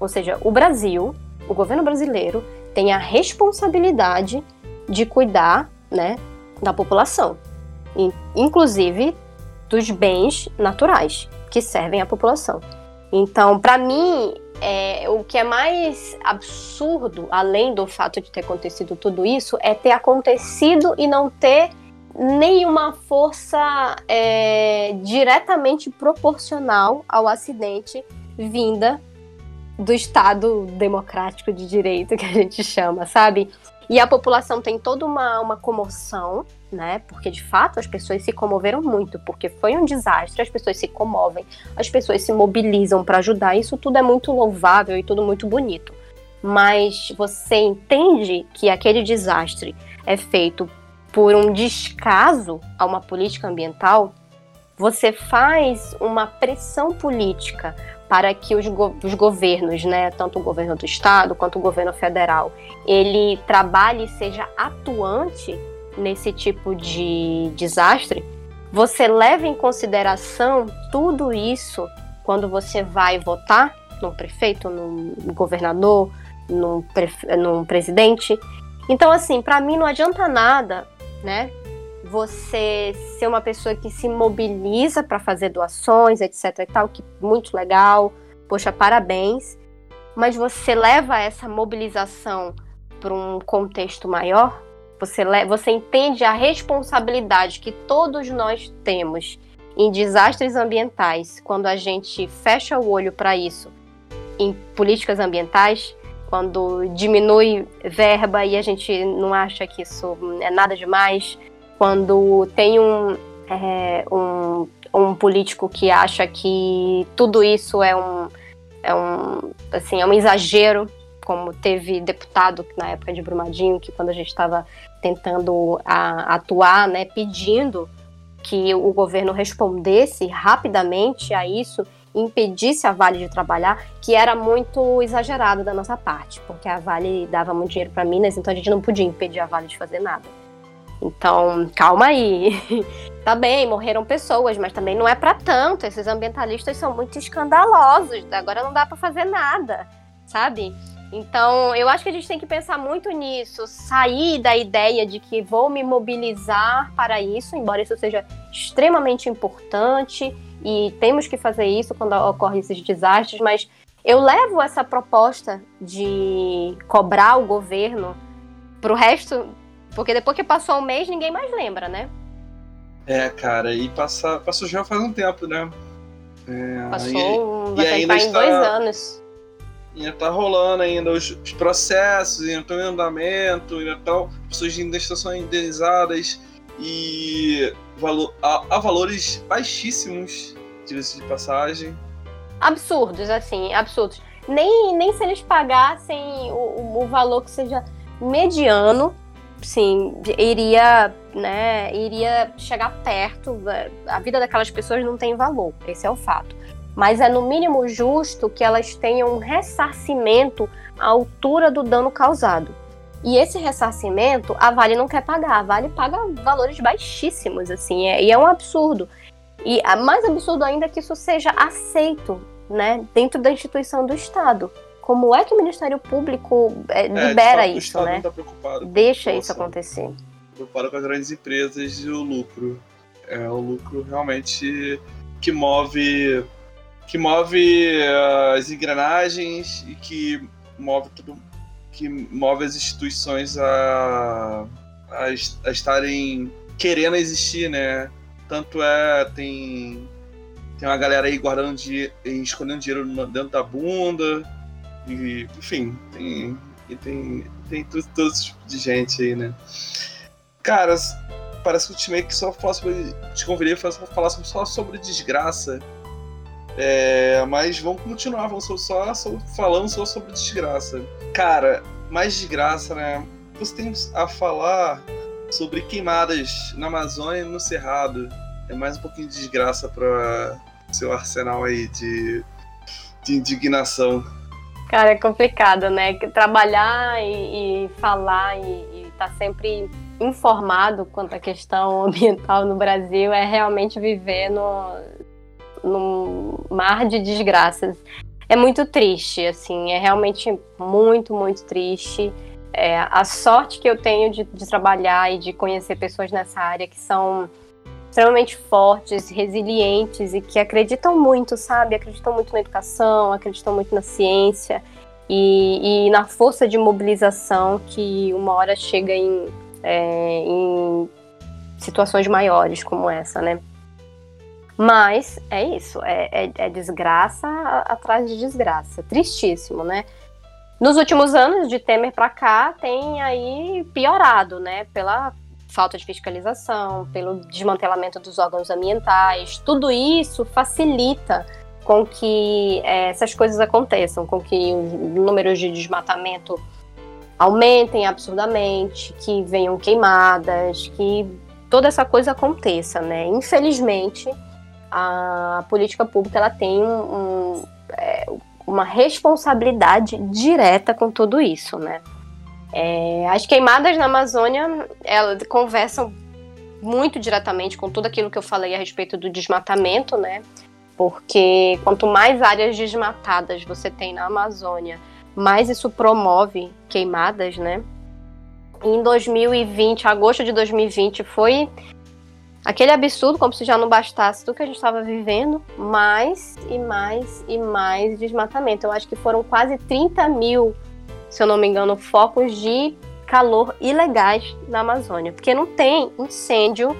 Ou seja, o Brasil, o governo brasileiro, tem a responsabilidade de cuidar né, da população, inclusive dos bens naturais que servem à população. Então, para mim, é, o que é mais absurdo, além do fato de ter acontecido tudo isso, é ter acontecido e não ter nenhuma força é, diretamente proporcional ao acidente vinda do Estado democrático de direito que a gente chama, sabe? E a população tem toda uma, uma comoção, né? Porque de fato as pessoas se comoveram muito, porque foi um desastre, as pessoas se comovem, as pessoas se mobilizam para ajudar. Isso tudo é muito louvável e tudo muito bonito. Mas você entende que aquele desastre é feito por um descaso a uma política ambiental? Você faz uma pressão política para que os, go os, governos, né, tanto o governo do estado quanto o governo federal, ele trabalhe e seja atuante nesse tipo de desastre, você leva em consideração tudo isso quando você vai votar num prefeito, num governador, num, num presidente. Então, assim, para mim não adianta nada, né? você ser uma pessoa que se mobiliza para fazer doações, etc e tal, que muito legal. Poxa, parabéns. Mas você leva essa mobilização para um contexto maior? Você, você entende a responsabilidade que todos nós temos em desastres ambientais quando a gente fecha o olho para isso em políticas ambientais? Quando diminui verba e a gente não acha que isso é nada demais, quando tem um, é, um, um político que acha que tudo isso é um, é um, assim, é um exagero, como teve deputado na época de Brumadinho, que quando a gente estava tentando a, atuar, né, pedindo que o governo respondesse rapidamente a isso, impedisse a Vale de trabalhar, que era muito exagerado da nossa parte, porque a Vale dava muito dinheiro para Minas, então a gente não podia impedir a Vale de fazer nada. Então, calma aí. [LAUGHS] tá bem, morreram pessoas, mas também não é para tanto. Esses ambientalistas são muito escandalosos. Agora não dá para fazer nada, sabe? Então, eu acho que a gente tem que pensar muito nisso, sair da ideia de que vou me mobilizar para isso, embora isso seja extremamente importante e temos que fazer isso quando ocorrem esses desastres, mas eu levo essa proposta de cobrar o governo para o resto porque depois que passou um mês, ninguém mais lembra, né? É, cara, e passa, passou já faz um tempo, né? É, passou, e, vai e em dois anos. Ainda tá rolando ainda os, os processos, ainda estão em andamento, ainda estão pessoas ainda estão indenizadas e valor, há, há valores baixíssimos, diga-se de passagem. Absurdos, assim, absurdos. Nem, nem se eles pagassem o, o valor que seja mediano, sim, iria, né, iria chegar perto. A vida daquelas pessoas não tem valor, esse é o fato mas é no mínimo justo que elas tenham um ressarcimento à altura do dano causado. E esse ressarcimento a Vale não quer pagar. A Vale paga valores baixíssimos, assim, é, e é um absurdo. E mais absurdo ainda é que isso seja aceito, né, dentro da instituição do Estado. Como é que o Ministério Público é, é libera isso, né? Tá Deixa isso acontecer. Preocupado com as grandes empresas e o lucro. É o lucro realmente que move que move uh, as engrenagens e que move tudo, que move as instituições a, a, a estarem querendo existir, né? Tanto é, tem, tem uma galera aí guardando dinheiro, escondendo dinheiro dentro da bunda, e, enfim, tem, e tem, tem todo, todo tipo de gente aí, né? Cara, parece que o time que só fala sobre. Te convidei para falar só sobre desgraça. É, mas vamos continuar, vamos só, só falando só sobre desgraça. Cara, mais desgraça, né? Você tem a falar sobre queimadas na Amazônia e no Cerrado. É mais um pouquinho de desgraça para seu arsenal aí de, de indignação. Cara, é complicado, né? Trabalhar e, e falar e estar tá sempre informado quanto à questão [LAUGHS] ambiental no Brasil é realmente viver no, num mar de desgraças. É muito triste, assim, é realmente muito, muito triste. É, a sorte que eu tenho de, de trabalhar e de conhecer pessoas nessa área que são extremamente fortes, resilientes e que acreditam muito, sabe? Acreditam muito na educação, acreditam muito na ciência e, e na força de mobilização que uma hora chega em, é, em situações maiores como essa, né? Mas é isso, é, é, é desgraça atrás de desgraça. Tristíssimo, né? Nos últimos anos, de Temer para cá, tem aí piorado, né? Pela falta de fiscalização, pelo desmantelamento dos órgãos ambientais. Tudo isso facilita com que é, essas coisas aconteçam, com que os números de desmatamento aumentem absurdamente, que venham queimadas, que toda essa coisa aconteça, né? Infelizmente, a política pública ela tem um, um, é, uma responsabilidade direta com tudo isso, né? É, as queimadas na Amazônia, elas conversam muito diretamente com tudo aquilo que eu falei a respeito do desmatamento, né? Porque quanto mais áreas desmatadas você tem na Amazônia, mais isso promove queimadas, né? Em 2020, agosto de 2020, foi aquele absurdo, como se já não bastasse tudo que a gente estava vivendo, mais e mais e mais desmatamento. Eu acho que foram quase 30 mil, se eu não me engano, focos de calor ilegais na Amazônia, porque não tem incêndio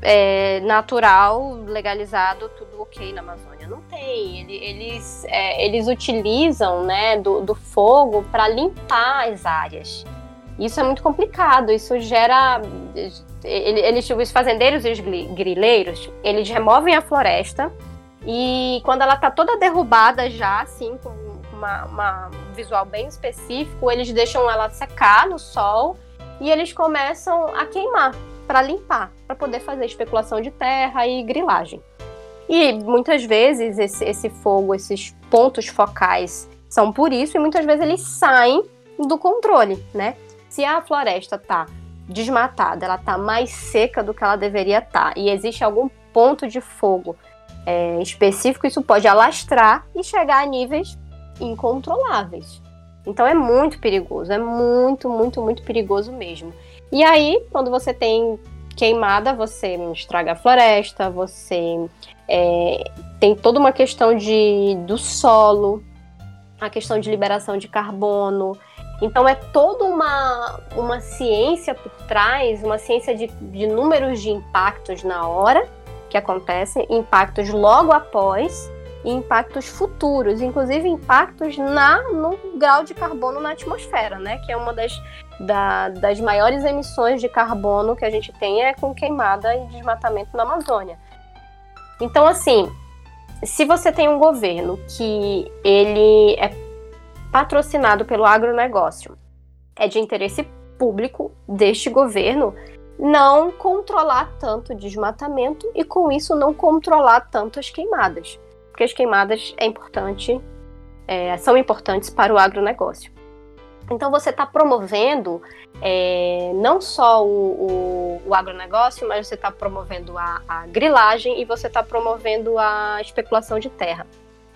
é, natural, legalizado, tudo ok na Amazônia. Não tem. Eles, é, eles utilizam né, do, do fogo para limpar as áreas. Isso é muito complicado, isso gera eles, os fazendeiros e os grileiros, eles removem a floresta e quando ela está toda derrubada já, assim, com uma, uma, um visual bem específico, eles deixam ela secar no sol e eles começam a queimar para limpar, para poder fazer especulação de terra e grilagem. E muitas vezes esse, esse fogo, esses pontos focais são por isso e muitas vezes eles saem do controle, né? Se a floresta está desmatada, ela está mais seca do que ela deveria estar, tá, e existe algum ponto de fogo é, específico, isso pode alastrar e chegar a níveis incontroláveis. Então é muito perigoso, é muito, muito, muito perigoso mesmo. E aí, quando você tem queimada, você estraga a floresta, você é, tem toda uma questão de, do solo, a questão de liberação de carbono, então é toda uma, uma ciência por trás, uma ciência de, de números de impactos na hora que acontecem, impactos logo após e impactos futuros, inclusive impactos na, no grau de carbono na atmosfera, né? Que é uma das, da, das maiores emissões de carbono que a gente tem é com queimada e desmatamento na Amazônia. Então, assim, se você tem um governo que ele é patrocinado pelo agronegócio, é de interesse público deste governo não controlar tanto o desmatamento e com isso não controlar tanto as queimadas porque as queimadas é importante, é, são importantes para o agronegócio. Então você está promovendo é, não só o, o, o, agronegócio, mas você está promovendo a, a, grilagem e você está promovendo a especulação de terra,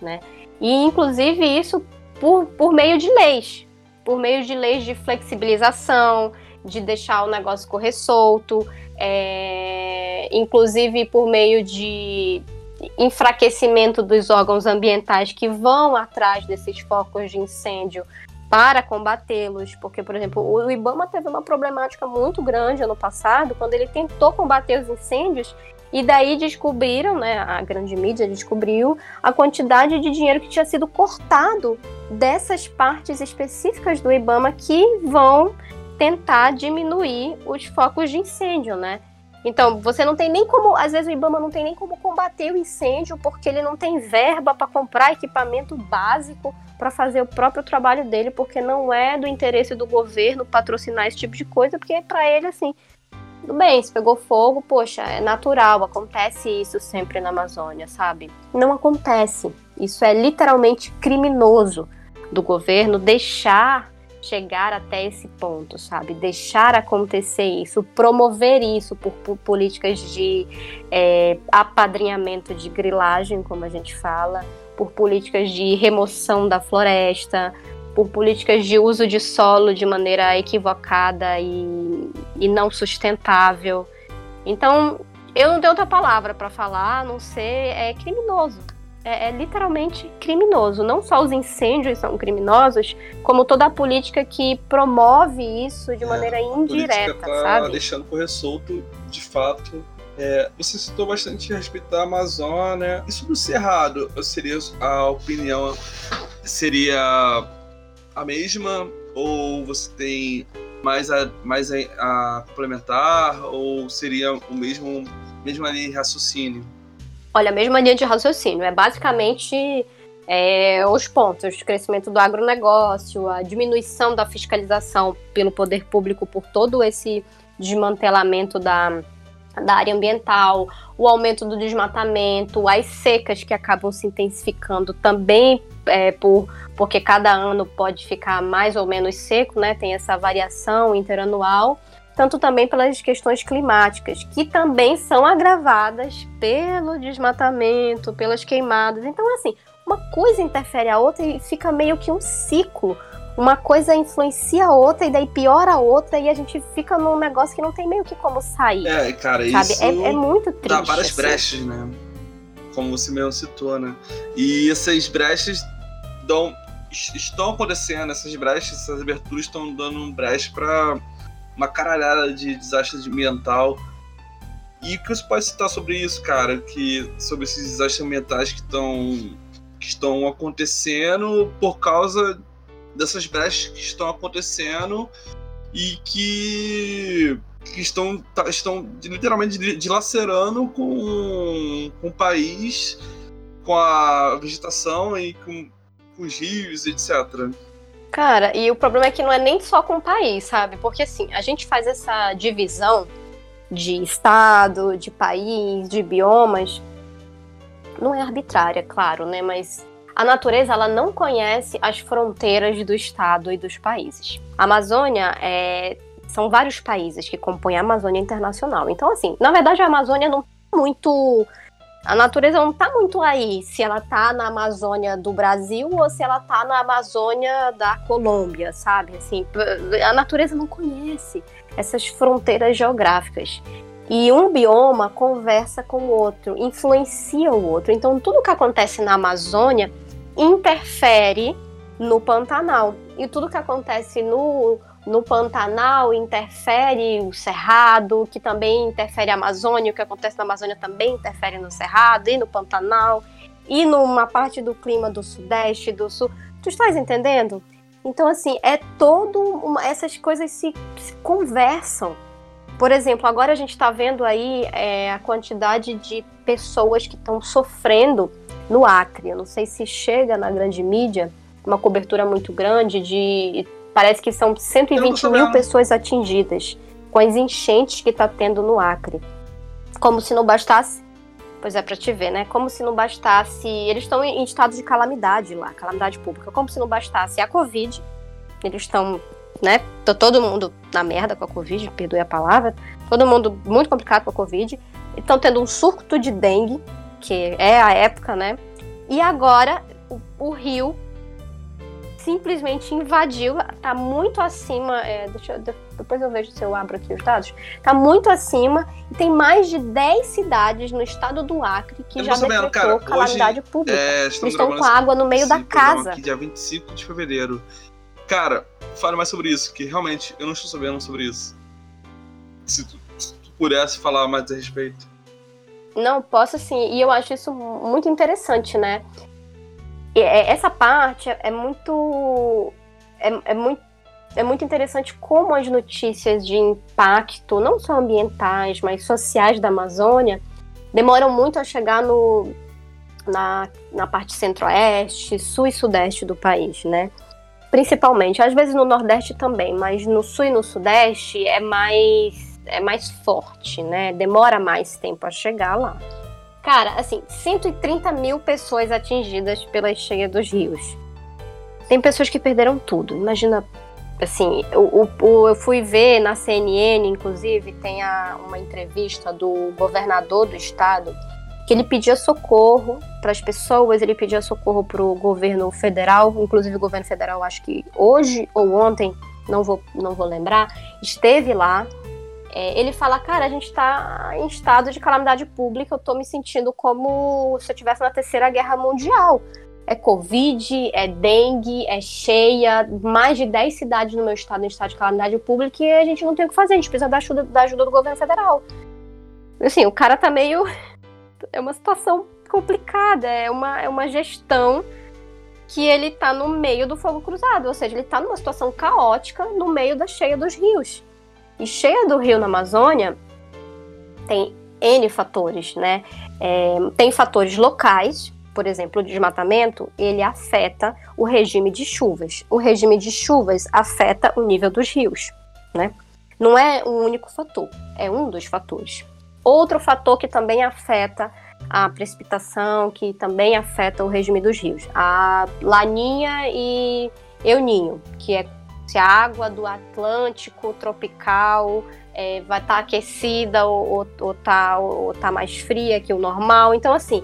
né? E inclusive isso por, por meio de leis, por meio de leis de flexibilização, de deixar o negócio correr solto, é, inclusive por meio de enfraquecimento dos órgãos ambientais que vão atrás desses focos de incêndio para combatê-los, porque, por exemplo, o IBAMA teve uma problemática muito grande ano passado, quando ele tentou combater os incêndios, e daí descobriram, né, a grande mídia descobriu a quantidade de dinheiro que tinha sido cortado dessas partes específicas do IBAMA que vão tentar diminuir os focos de incêndio, né? Então, você não tem nem como, às vezes o IBAMA não tem nem como combater o incêndio porque ele não tem verba para comprar equipamento básico para fazer o próprio trabalho dele, porque não é do interesse do governo patrocinar esse tipo de coisa, porque para ele assim, tudo bem, se pegou fogo, poxa, é natural, acontece isso sempre na Amazônia, sabe? Não acontece. Isso é literalmente criminoso do governo deixar chegar até esse ponto, sabe? Deixar acontecer isso, promover isso por, por políticas de é, apadrinhamento de grilagem, como a gente fala, por políticas de remoção da floresta, por políticas de uso de solo de maneira equivocada e, e não sustentável. Então, eu não tenho outra palavra para falar, a não ser é criminoso é, é, literalmente criminoso. Não só os incêndios são criminosos, como toda a política que promove isso de é, maneira indireta, tá sabe? deixando correr solto, de fato. É, você citou bastante a respeito da Amazônia. E sobre o Cerrado, seria a opinião seria a mesma? Ou você tem mais a, mais a, a complementar? Ou seria o mesmo, mesmo ali raciocínio? Olha, a mesma linha de raciocínio. É basicamente é, os pontos: o crescimento do agronegócio, a diminuição da fiscalização pelo poder público por todo esse desmantelamento da, da área ambiental, o aumento do desmatamento, as secas que acabam se intensificando também é, por, porque cada ano pode ficar mais ou menos seco, né? Tem essa variação interanual tanto também pelas questões climáticas, que também são agravadas pelo desmatamento, pelas queimadas. Então, assim, uma coisa interfere a outra e fica meio que um ciclo. Uma coisa influencia a outra e daí piora a outra e a gente fica num negócio que não tem meio que como sair. É, cara, sabe? isso é, é muito triste. Dá várias assim. brechas, né? Como você mesmo citou, né? E essas brechas dão, estão acontecendo, essas brechas, essas aberturas estão dando um brecha para uma caralhada de desastre ambiental. E o que você pode citar sobre isso, cara? Que, sobre esses desastres ambientais que estão que estão acontecendo por causa dessas brechas que estão acontecendo e que, que estão, tá, estão literalmente dilacerando com, com o país, com a vegetação e com, com os rios, etc. Cara, e o problema é que não é nem só com o país, sabe? Porque assim, a gente faz essa divisão de estado, de país, de biomas. Não é arbitrária, claro, né? Mas a natureza ela não conhece as fronteiras do estado e dos países. A Amazônia é, são vários países que compõem a Amazônia Internacional. Então, assim, na verdade a Amazônia não é muito a natureza não está muito aí, se ela está na Amazônia do Brasil ou se ela está na Amazônia da Colômbia, sabe? Assim, a natureza não conhece essas fronteiras geográficas. E um bioma conversa com o outro, influencia o outro. Então, tudo que acontece na Amazônia interfere no Pantanal. E tudo que acontece no no Pantanal interfere o Cerrado, que também interfere a Amazônia, o que acontece na Amazônia também interfere no Cerrado e no Pantanal. e numa parte do clima do sudeste, do sul. Tu estás entendendo? Então, assim, é todo. Uma, essas coisas se, se, conversam. Por exemplo, agora a gente está vendo aí é, a quantidade de pessoas que estão sofrendo no Acre. Eu não sei se chega na grande mídia, uma cobertura muito grande de. Parece que são 120 mil pessoas atingidas com as enchentes que está tendo no Acre. Como se não bastasse. Pois é, para te ver, né? Como se não bastasse. Eles estão em estado de calamidade lá, calamidade pública. Como se não bastasse a Covid. Eles estão, né? Tô todo mundo na merda com a Covid, perdoe a palavra. Todo mundo muito complicado com a Covid. Estão tendo um surto de dengue, que é a época, né? E agora o, o rio simplesmente invadiu, tá muito acima. É, deixa eu, depois eu vejo se eu abro aqui os dados. Tá muito acima e tem mais de 10 cidades no estado do Acre que eu já decretou cara, calamidade hoje, pública. É, estão com água no meio da casa. Aqui, dia 25 de fevereiro. Cara, fale mais sobre isso, que realmente eu não estou sabendo sobre isso. Se tu, se tu pudesse falar mais a respeito. Não, posso sim. E eu acho isso muito interessante, né? É, essa parte é, é muito. É, é, muito. É muito interessante como as notícias de impacto, não só ambientais, mas sociais da Amazônia, demoram muito a chegar no, na, na parte centro-oeste, sul e sudeste do país, né? Principalmente, às vezes no nordeste também, mas no sul e no sudeste é mais é mais forte, né? Demora mais tempo a chegar lá. Cara, assim, 130 mil pessoas atingidas pela cheia dos rios. Tem pessoas que perderam tudo. Imagina, assim, o, o, eu fui ver na CNN, inclusive, tem a, uma entrevista do governador do estado que ele pedia socorro para as pessoas, ele pedia socorro para o governo federal, inclusive o governo federal, acho que hoje ou ontem, não vou, não vou lembrar, esteve lá é, ele fala, cara, a gente está em estado de calamidade pública, eu estou me sentindo como se eu estivesse na terceira guerra mundial. É Covid, é dengue, é cheia, mais de 10 cidades no meu estado em estado de calamidade pública e a gente não tem o que fazer, a gente precisa da ajuda, da ajuda do governo federal. Assim, o cara tá meio. [LAUGHS] É uma situação complicada, é uma, é uma gestão que ele tá no meio do fogo cruzado, ou seja, ele tá numa situação caótica no meio da cheia dos rios. E cheia do rio na Amazônia tem N fatores, né? É, tem fatores locais, por exemplo, o desmatamento, ele afeta o regime de chuvas. O regime de chuvas afeta o nível dos rios, né? Não é o único fator, é um dos fatores. Outro fator que também afeta a precipitação, que também afeta o regime dos rios, a laninha e euninho, que é se a água do Atlântico tropical é, vai estar tá aquecida ou, ou, tá, ou tá mais fria que o normal. Então, assim,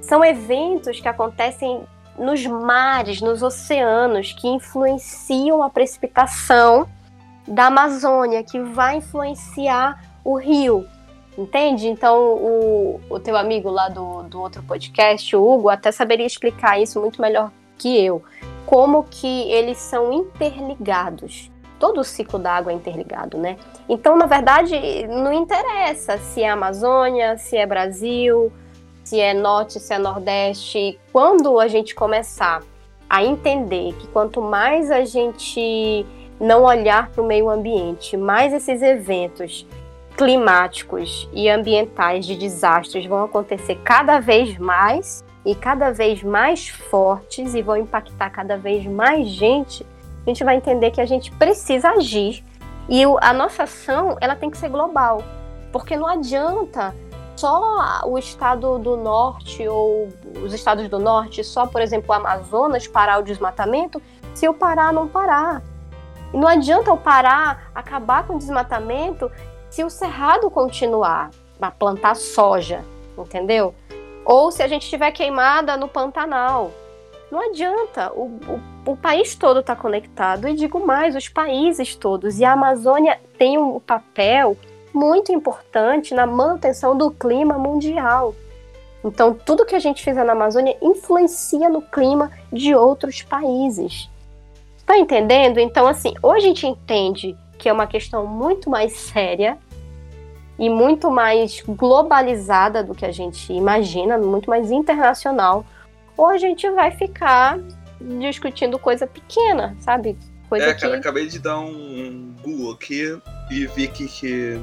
são eventos que acontecem nos mares, nos oceanos, que influenciam a precipitação da Amazônia, que vai influenciar o rio. Entende? Então, o, o teu amigo lá do, do outro podcast, o Hugo, até saberia explicar isso muito melhor que eu como que eles são interligados. Todo o ciclo da água é interligado, né? Então, na verdade, não interessa se é Amazônia, se é Brasil, se é Norte, se é Nordeste. Quando a gente começar a entender que quanto mais a gente não olhar para o meio ambiente, mais esses eventos climáticos e ambientais de desastres vão acontecer cada vez mais, e cada vez mais fortes e vão impactar cada vez mais gente, a gente vai entender que a gente precisa agir. E a nossa ação, ela tem que ser global. Porque não adianta só o estado do norte ou os estados do norte, só, por exemplo, o Amazonas parar o desmatamento, se o Pará não parar. E não adianta o Pará acabar com o desmatamento se o Cerrado continuar a plantar soja, entendeu? Ou se a gente estiver queimada no Pantanal. Não adianta, o, o, o país todo está conectado, e digo mais, os países todos. E a Amazônia tem um papel muito importante na manutenção do clima mundial. Então, tudo que a gente fizer na Amazônia influencia no clima de outros países. Tá entendendo? Então, assim, ou a gente entende que é uma questão muito mais séria e muito mais globalizada do que a gente imagina, muito mais internacional, ou a gente vai ficar discutindo coisa pequena, sabe? Coisa é, que... cara, acabei de dar um Google aqui e vi que, que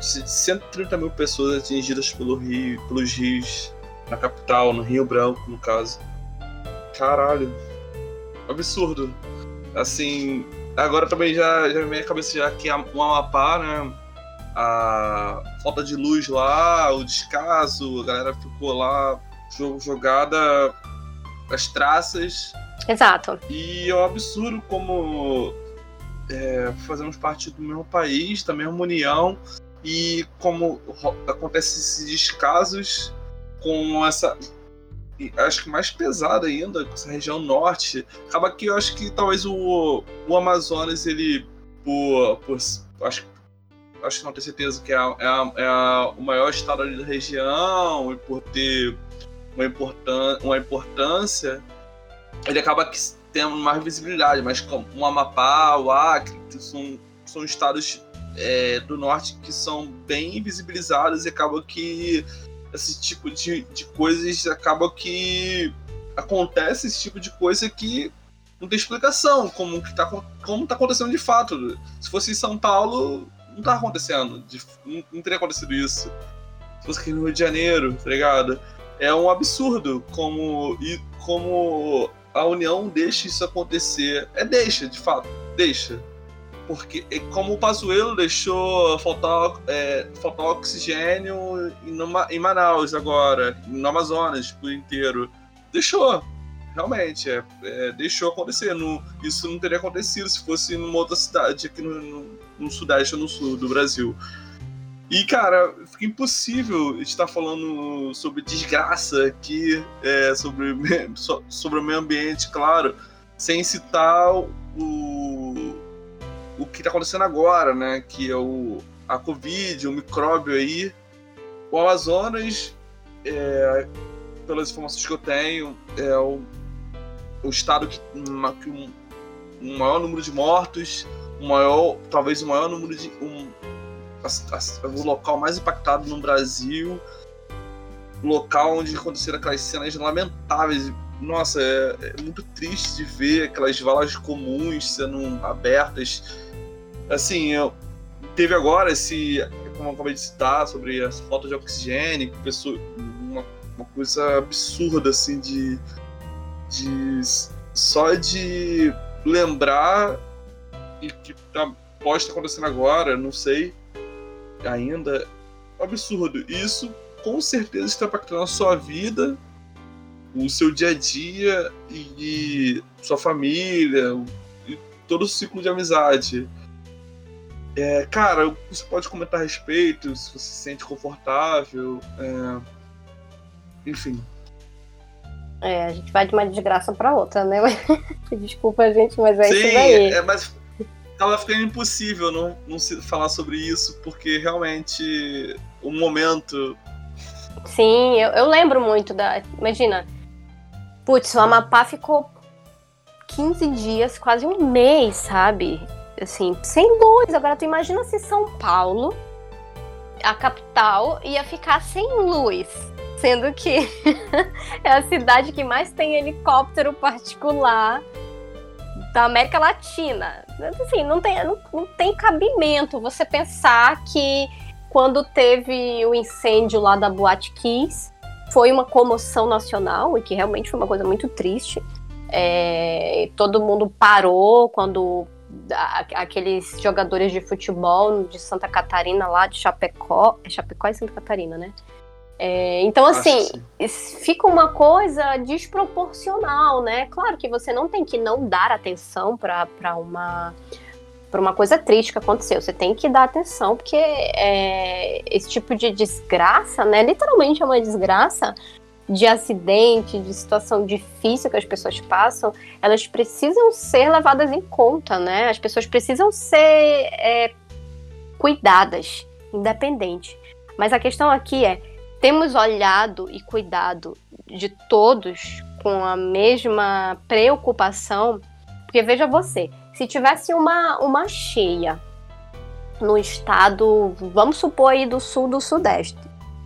130 mil pessoas atingidas pelo rio, pelos rios na capital, no Rio Branco, no caso. Caralho. Absurdo. Assim, agora também já, já me a cabeça já que o Amapá, né? A falta de luz lá, o descaso, a galera ficou lá jogada as traças. Exato. E é um absurdo como é, fazemos parte do mesmo país, da mesma união, e como acontece esses descasos com essa acho que mais pesada ainda, com essa região norte, acaba que eu acho que talvez o, o Amazonas, ele, por, por acho, acho que não tenho certeza que é, a, é, a, é a, o maior estado ali da região, e por ter uma, importan uma importância, ele acaba que tendo mais visibilidade, mas como o Amapá, o Acre, que são, são estados é, do norte que são bem visibilizados e acaba que esse tipo de, de coisas acaba que acontece esse tipo de coisa que não tem explicação como que tá, como tá acontecendo de fato. Se fosse em São Paulo, não tá acontecendo. Não, não teria acontecido isso. Se fosse aqui no Rio de Janeiro, tá ligado? É um absurdo como, e, como a União deixa isso acontecer. É deixa, de fato, deixa porque como o Pazuello deixou faltar, é, faltar oxigênio em, em Manaus agora, no Amazonas por inteiro, deixou, realmente, é, é, deixou acontecer. Isso não teria acontecido se fosse numa outra cidade aqui no, no, no Sudeste ou no Sul do Brasil. E, cara, fica impossível estar falando sobre desgraça aqui, é, sobre, sobre o meio ambiente, claro, sem citar o, o que está acontecendo agora, né? Que é o, a Covid, o micróbio aí. O Amazonas, é, pelas informações que eu tenho, é o, o estado que, que um, maior número de mortos, um maior, talvez o maior número de. Um, o local mais impactado no Brasil, local onde aconteceram aquelas cenas lamentáveis. Nossa, é, é muito triste de ver aquelas valas comuns sendo abertas assim, eu, teve agora esse, como eu acabei de citar, sobre as falta de oxigênio, pessoa, uma, uma coisa absurda, assim, de, de só de lembrar e que tá, pode estar acontecendo agora, não sei ainda, absurdo. Isso com certeza está impactando a sua vida, o seu dia a dia e, e sua família, e todo o ciclo de amizade. É, cara, você pode comentar a respeito, se você se sente confortável. É... Enfim. É, a gente vai de uma desgraça para outra, né? [LAUGHS] Desculpa, gente, mas é Sim, isso daí. É, mas tava ficando impossível não, não se falar sobre isso, porque realmente o momento. Sim, eu, eu lembro muito da. Imagina, putz, o Amapá ficou 15 dias, quase um mês, sabe? assim, sem luz. Agora tu imagina se São Paulo, a capital, ia ficar sem luz. Sendo que [LAUGHS] é a cidade que mais tem helicóptero particular da América Latina. Assim, não tem, não, não tem cabimento você pensar que quando teve o incêndio lá da Boate Kiss, foi uma comoção nacional e que realmente foi uma coisa muito triste. É, todo mundo parou quando aqueles jogadores de futebol de Santa Catarina lá, de Chapecó. É Chapecó e Santa Catarina, né? É, então, assim, fica uma coisa desproporcional, né? Claro que você não tem que não dar atenção para uma para uma coisa triste que aconteceu. Você tem que dar atenção, porque é, esse tipo de desgraça, né? Literalmente é uma desgraça, de acidente, de situação difícil que as pessoas passam, elas precisam ser levadas em conta, né? As pessoas precisam ser é, cuidadas, independente. Mas a questão aqui é: temos olhado e cuidado de todos com a mesma preocupação? Porque veja você, se tivesse uma, uma cheia no estado, vamos supor aí do sul do sudeste,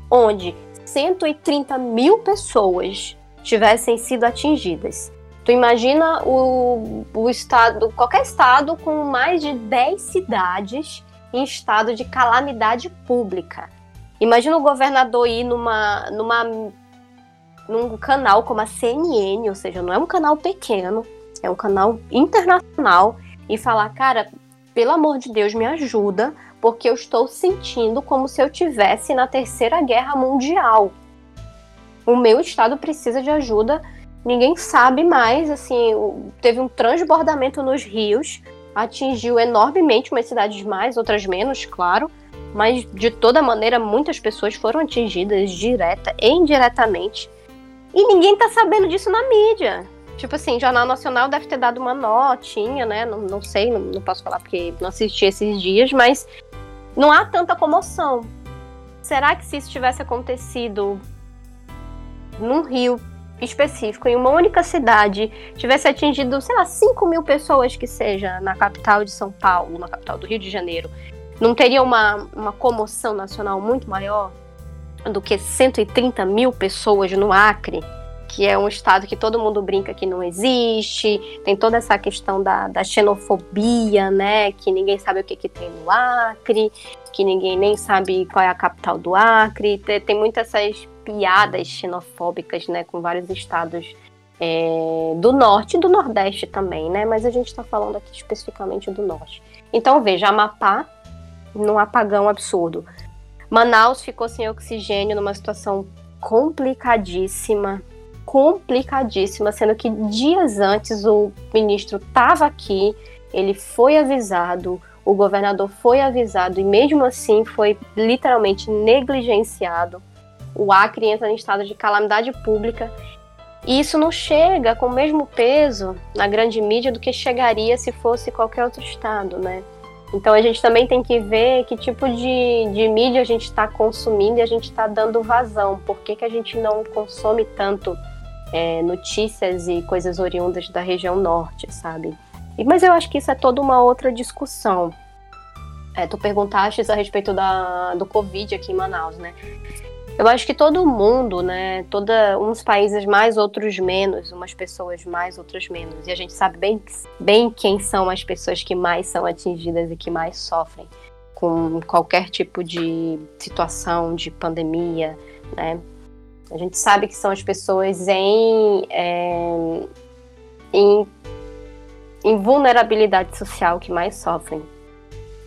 onde 130 mil pessoas tivessem sido atingidas. Tu imagina o, o estado, qualquer estado com mais de 10 cidades em estado de calamidade pública. Imagina o governador ir numa, numa, num canal como a CNN, ou seja, não é um canal pequeno, é um canal internacional, e falar, cara, pelo amor de Deus, me ajuda, porque eu estou sentindo como se eu tivesse na Terceira Guerra Mundial. O meu estado precisa de ajuda. Ninguém sabe mais, assim, teve um transbordamento nos rios, atingiu enormemente umas cidades mais, outras menos, claro, mas de toda maneira muitas pessoas foram atingidas direta e indiretamente. E ninguém tá sabendo disso na mídia. Tipo assim, Jornal Nacional deve ter dado uma notinha, né? Não, não sei, não, não posso falar porque não assisti esses dias, mas não há tanta comoção. Será que se isso tivesse acontecido num rio específico, em uma única cidade, tivesse atingido, sei lá, 5 mil pessoas que seja na capital de São Paulo, na capital do Rio de Janeiro, não teria uma, uma comoção nacional muito maior do que 130 mil pessoas no Acre? que é um estado que todo mundo brinca que não existe, tem toda essa questão da, da xenofobia, né? Que ninguém sabe o que, que tem no Acre, que ninguém nem sabe qual é a capital do Acre. Tem, tem muitas essas piadas xenofóbicas, né? Com vários estados é, do norte e do nordeste também, né? Mas a gente está falando aqui especificamente do norte. Então, veja, Amapá, num apagão absurdo. Manaus ficou sem oxigênio numa situação complicadíssima, complicadíssima, sendo que dias antes o ministro estava aqui, ele foi avisado, o governador foi avisado e mesmo assim foi literalmente negligenciado. O Acre entra em estado de calamidade pública e isso não chega com o mesmo peso na grande mídia do que chegaria se fosse qualquer outro estado, né? Então a gente também tem que ver que tipo de, de mídia a gente está consumindo e a gente está dando vazão. Por que, que a gente não consome tanto é, notícias e coisas oriundas da região norte, sabe? E, mas eu acho que isso é toda uma outra discussão. É, tu perguntaste a respeito da, do Covid aqui em Manaus, né? Eu acho que todo mundo, né? Toda, uns países mais, outros menos, umas pessoas mais, outras menos. E a gente sabe bem, bem quem são as pessoas que mais são atingidas e que mais sofrem com qualquer tipo de situação de pandemia, né? A gente sabe que são as pessoas em, é, em, em vulnerabilidade social que mais sofrem.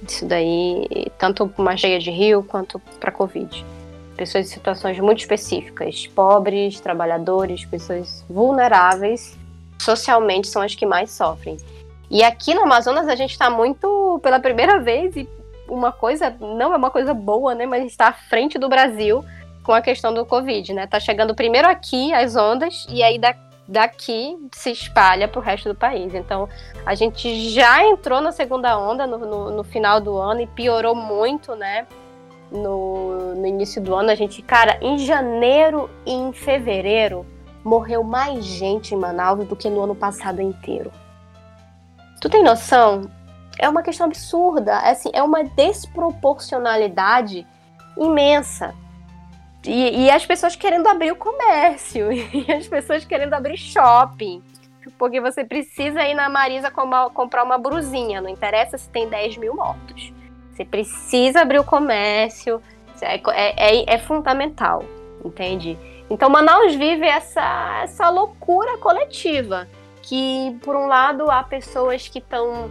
Isso daí, tanto uma cheia de rio quanto para Covid. Pessoas em situações muito específicas, pobres, trabalhadores, pessoas vulneráveis, socialmente são as que mais sofrem. E aqui no Amazonas a gente está muito, pela primeira vez, e uma coisa, não é uma coisa boa, né? Mas está à frente do Brasil com a questão do Covid, né? Tá chegando primeiro aqui as ondas e aí da, daqui se espalha para o resto do país. Então a gente já entrou na segunda onda no, no, no final do ano e piorou muito, né? No, no início do ano, a gente, cara, em janeiro e em fevereiro morreu mais gente em Manaus do que no ano passado inteiro. Tu tem noção? É uma questão absurda, é, assim, é uma desproporcionalidade imensa. E, e, as pessoas querendo abrir o comércio, [LAUGHS] e as pessoas querendo abrir shopping. Porque você precisa ir na Marisa comprar uma brusinha, não interessa se tem 10 mil mortos. Você precisa abrir o comércio, é, é, é, é fundamental, entende? Então Manaus vive essa, essa loucura coletiva. Que, por um lado, há pessoas que estão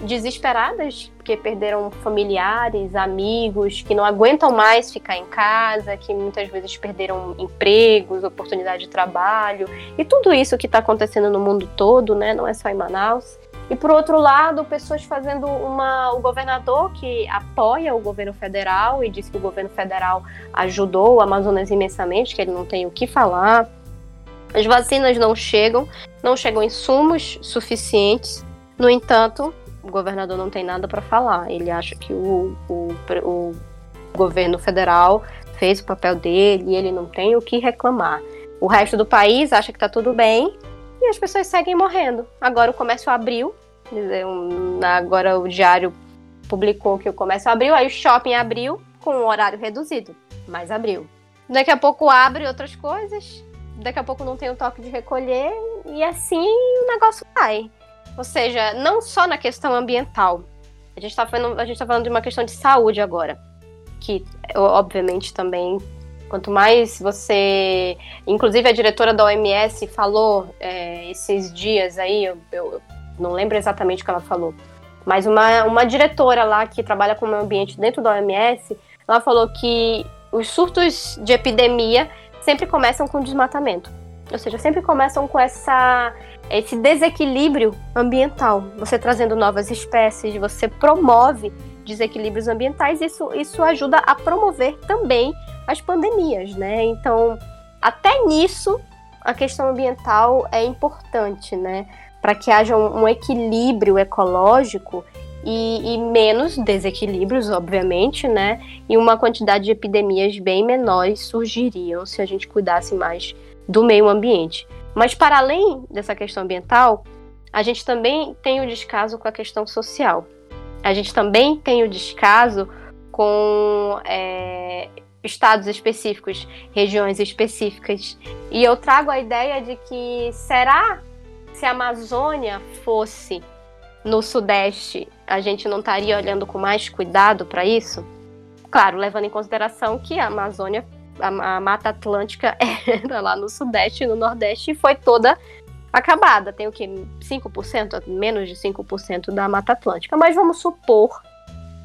desesperadas porque perderam familiares, amigos, que não aguentam mais ficar em casa, que muitas vezes perderam empregos, oportunidade de trabalho e tudo isso que está acontecendo no mundo todo, né? Não é só em Manaus. E por outro lado, pessoas fazendo uma. O governador que apoia o governo federal e diz que o governo federal ajudou o Amazonas imensamente, que ele não tem o que falar. As vacinas não chegam, não chegam insumos suficientes. No entanto, o governador não tem nada para falar. Ele acha que o, o, o governo federal fez o papel dele e ele não tem o que reclamar. O resto do país acha que está tudo bem e as pessoas seguem morrendo. Agora o comércio abriu, agora o diário publicou que o comércio abriu, aí o shopping abriu com um horário reduzido, mas abriu. Daqui a pouco abre outras coisas, daqui a pouco não tem o toque de recolher e assim o negócio vai. Ou seja, não só na questão ambiental. A gente está falando, a gente tá falando de uma questão de saúde agora, que obviamente também quanto mais você, inclusive a diretora da OMS falou é, esses dias aí, eu, eu, não lembro exatamente o que ela falou, mas uma, uma diretora lá que trabalha com o meio ambiente dentro da OMS, ela falou que os surtos de epidemia sempre começam com desmatamento. Ou seja, sempre começam com essa, esse desequilíbrio ambiental. Você trazendo novas espécies, você promove desequilíbrios ambientais, isso, isso ajuda a promover também as pandemias, né? Então, até nisso, a questão ambiental é importante, né? Para que haja um, um equilíbrio ecológico e, e, menos desequilíbrios, obviamente, né? E uma quantidade de epidemias bem menores surgiriam se a gente cuidasse mais do meio ambiente. Mas para além dessa questão ambiental, a gente também tem o descaso com a questão social. A gente também tem o descaso com é, estados específicos, regiões específicas. E eu trago a ideia de que será se a Amazônia fosse no Sudeste, a gente não estaria olhando com mais cuidado para isso? Claro, levando em consideração que a Amazônia, a, a Mata Atlântica [LAUGHS] era lá no Sudeste e no Nordeste e foi toda acabada. Tem o que? 5%, menos de 5% da Mata Atlântica. Mas vamos supor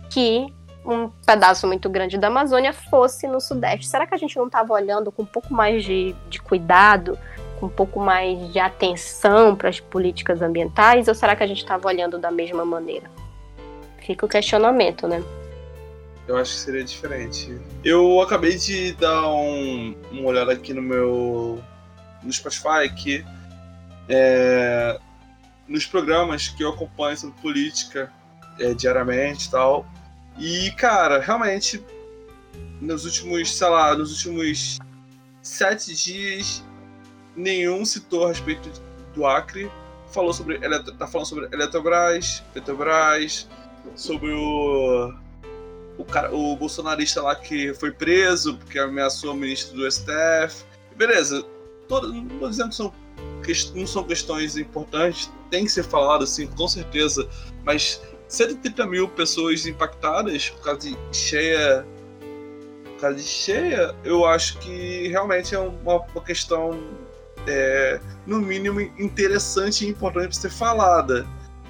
que um pedaço muito grande da Amazônia fosse no Sudeste. Será que a gente não estava olhando com um pouco mais de, de cuidado com um pouco mais de atenção para as políticas ambientais ou será que a gente estava olhando da mesma maneira? Fica o questionamento, né? Eu acho que seria diferente. Eu acabei de dar um, uma olhada aqui no meu no Spotify que é, nos programas que eu acompanho sobre política é, diariamente e tal. E, cara, realmente, nos últimos, sei lá, nos últimos sete dias nenhum citou a respeito do Acre. Falou sobre, tá falando sobre Eletrobras, Petrobras, sobre o o, cara, o bolsonarista lá que foi preso porque ameaçou o ministro do STF. Beleza, todo, não estou dizendo que são, não são questões importantes, tem que ser falado, assim, com certeza, mas 130 mil pessoas impactadas por causa de cheia. Por causa de cheia, eu acho que realmente é uma, uma questão é, no mínimo interessante e importante ser falada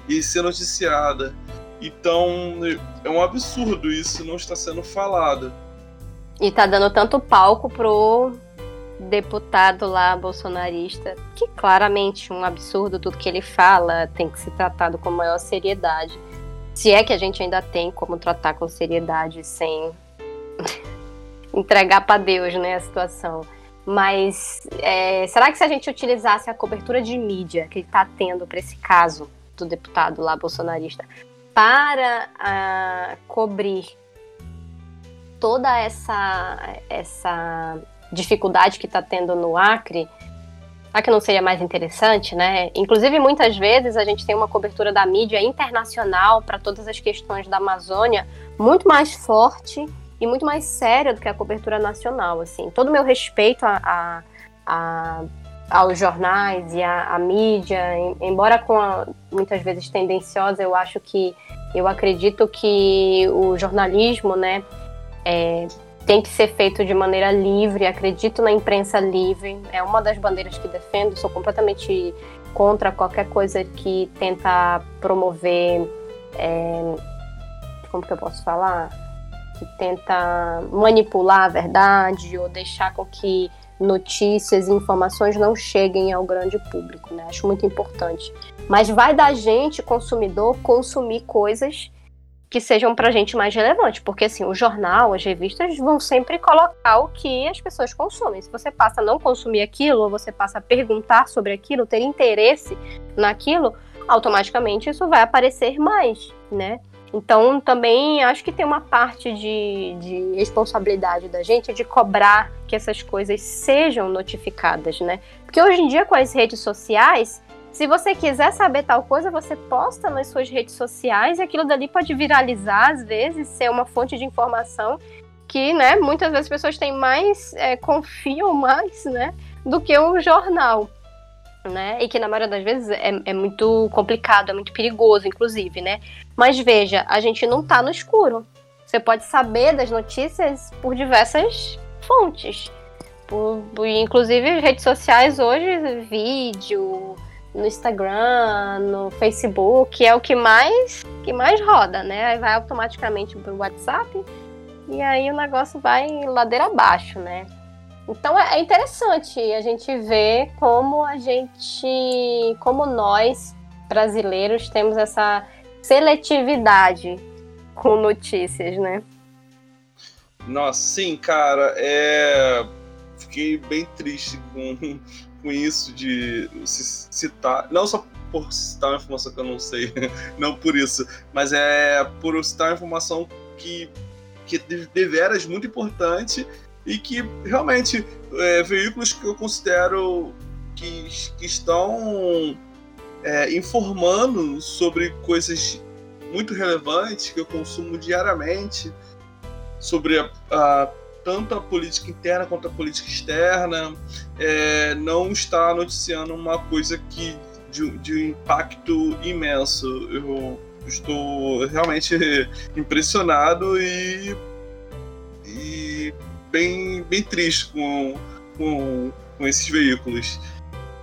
e ser noticiada. Então é um absurdo isso não estar sendo falado. E tá dando tanto palco pro deputado lá bolsonarista, que claramente um absurdo tudo que ele fala, tem que ser tratado com maior seriedade. Se é que a gente ainda tem como tratar com seriedade sem [LAUGHS] entregar para Deus, né, a situação. Mas é, será que se a gente utilizasse a cobertura de mídia que está tendo para esse caso do deputado lá bolsonarista para uh, cobrir toda essa, essa dificuldade que está tendo no Acre, será que não seria mais interessante, né? Inclusive, muitas vezes a gente tem uma cobertura da mídia internacional para todas as questões da Amazônia muito mais forte e muito mais séria do que a cobertura nacional, assim. Todo o meu respeito a, a, a aos jornais e à mídia, embora com a, muitas vezes tendenciosa, eu acho que eu acredito que o jornalismo, né, é, tem que ser feito de maneira livre. Acredito na imprensa livre, é uma das bandeiras que defendo. Sou completamente contra qualquer coisa que tenta promover, é, como que eu posso falar? Que tenta manipular a verdade ou deixar com que notícias e informações não cheguem ao grande público, né? Acho muito importante. Mas vai da gente, consumidor, consumir coisas que sejam para a gente mais relevantes, porque assim, o jornal, as revistas vão sempre colocar o que as pessoas consomem. Se você passa a não consumir aquilo, ou você passa a perguntar sobre aquilo, ter interesse naquilo, automaticamente isso vai aparecer mais, né? Então, também acho que tem uma parte de, de, responsabilidade da gente de cobrar que essas coisas sejam notificadas, né? Porque hoje em dia, com as redes sociais, Se você quiser saber tal coisa, você posta nas suas redes sociais e aquilo dali pode viralizar, às vezes, ser uma fonte de informação que, né, muitas vezes as pessoas têm mais, é, confiam mais, né, do que o jornal, né, e que na maioria das vezes é, é muito complicado, é muito perigoso, inclusive, né. Mas veja, a gente não tá no escuro. Você pode saber das notícias por diversas fontes. Por, por, inclusive redes sociais hoje, vídeo, no Instagram, no Facebook, é o que mais que mais roda, né? Aí vai automaticamente pro WhatsApp e aí o negócio vai ladeira abaixo, né? Então é, é interessante a gente ver como a gente, como nós brasileiros temos essa seletividade com notícias, né? Nossa, sim, cara, é... fiquei bem triste com [LAUGHS] com isso de citar, não só por citar uma informação que eu não sei, [LAUGHS] não por isso, mas é por citar uma informação que, que deveras muito importante e que realmente é, veículos que eu considero que, que estão é, informando sobre coisas muito relevantes que eu consumo diariamente sobre a, a tanto a política interna quanto a política externa, é, não está noticiando uma coisa que de, de impacto imenso. Eu estou realmente impressionado e, e bem, bem triste com, com, com esses veículos.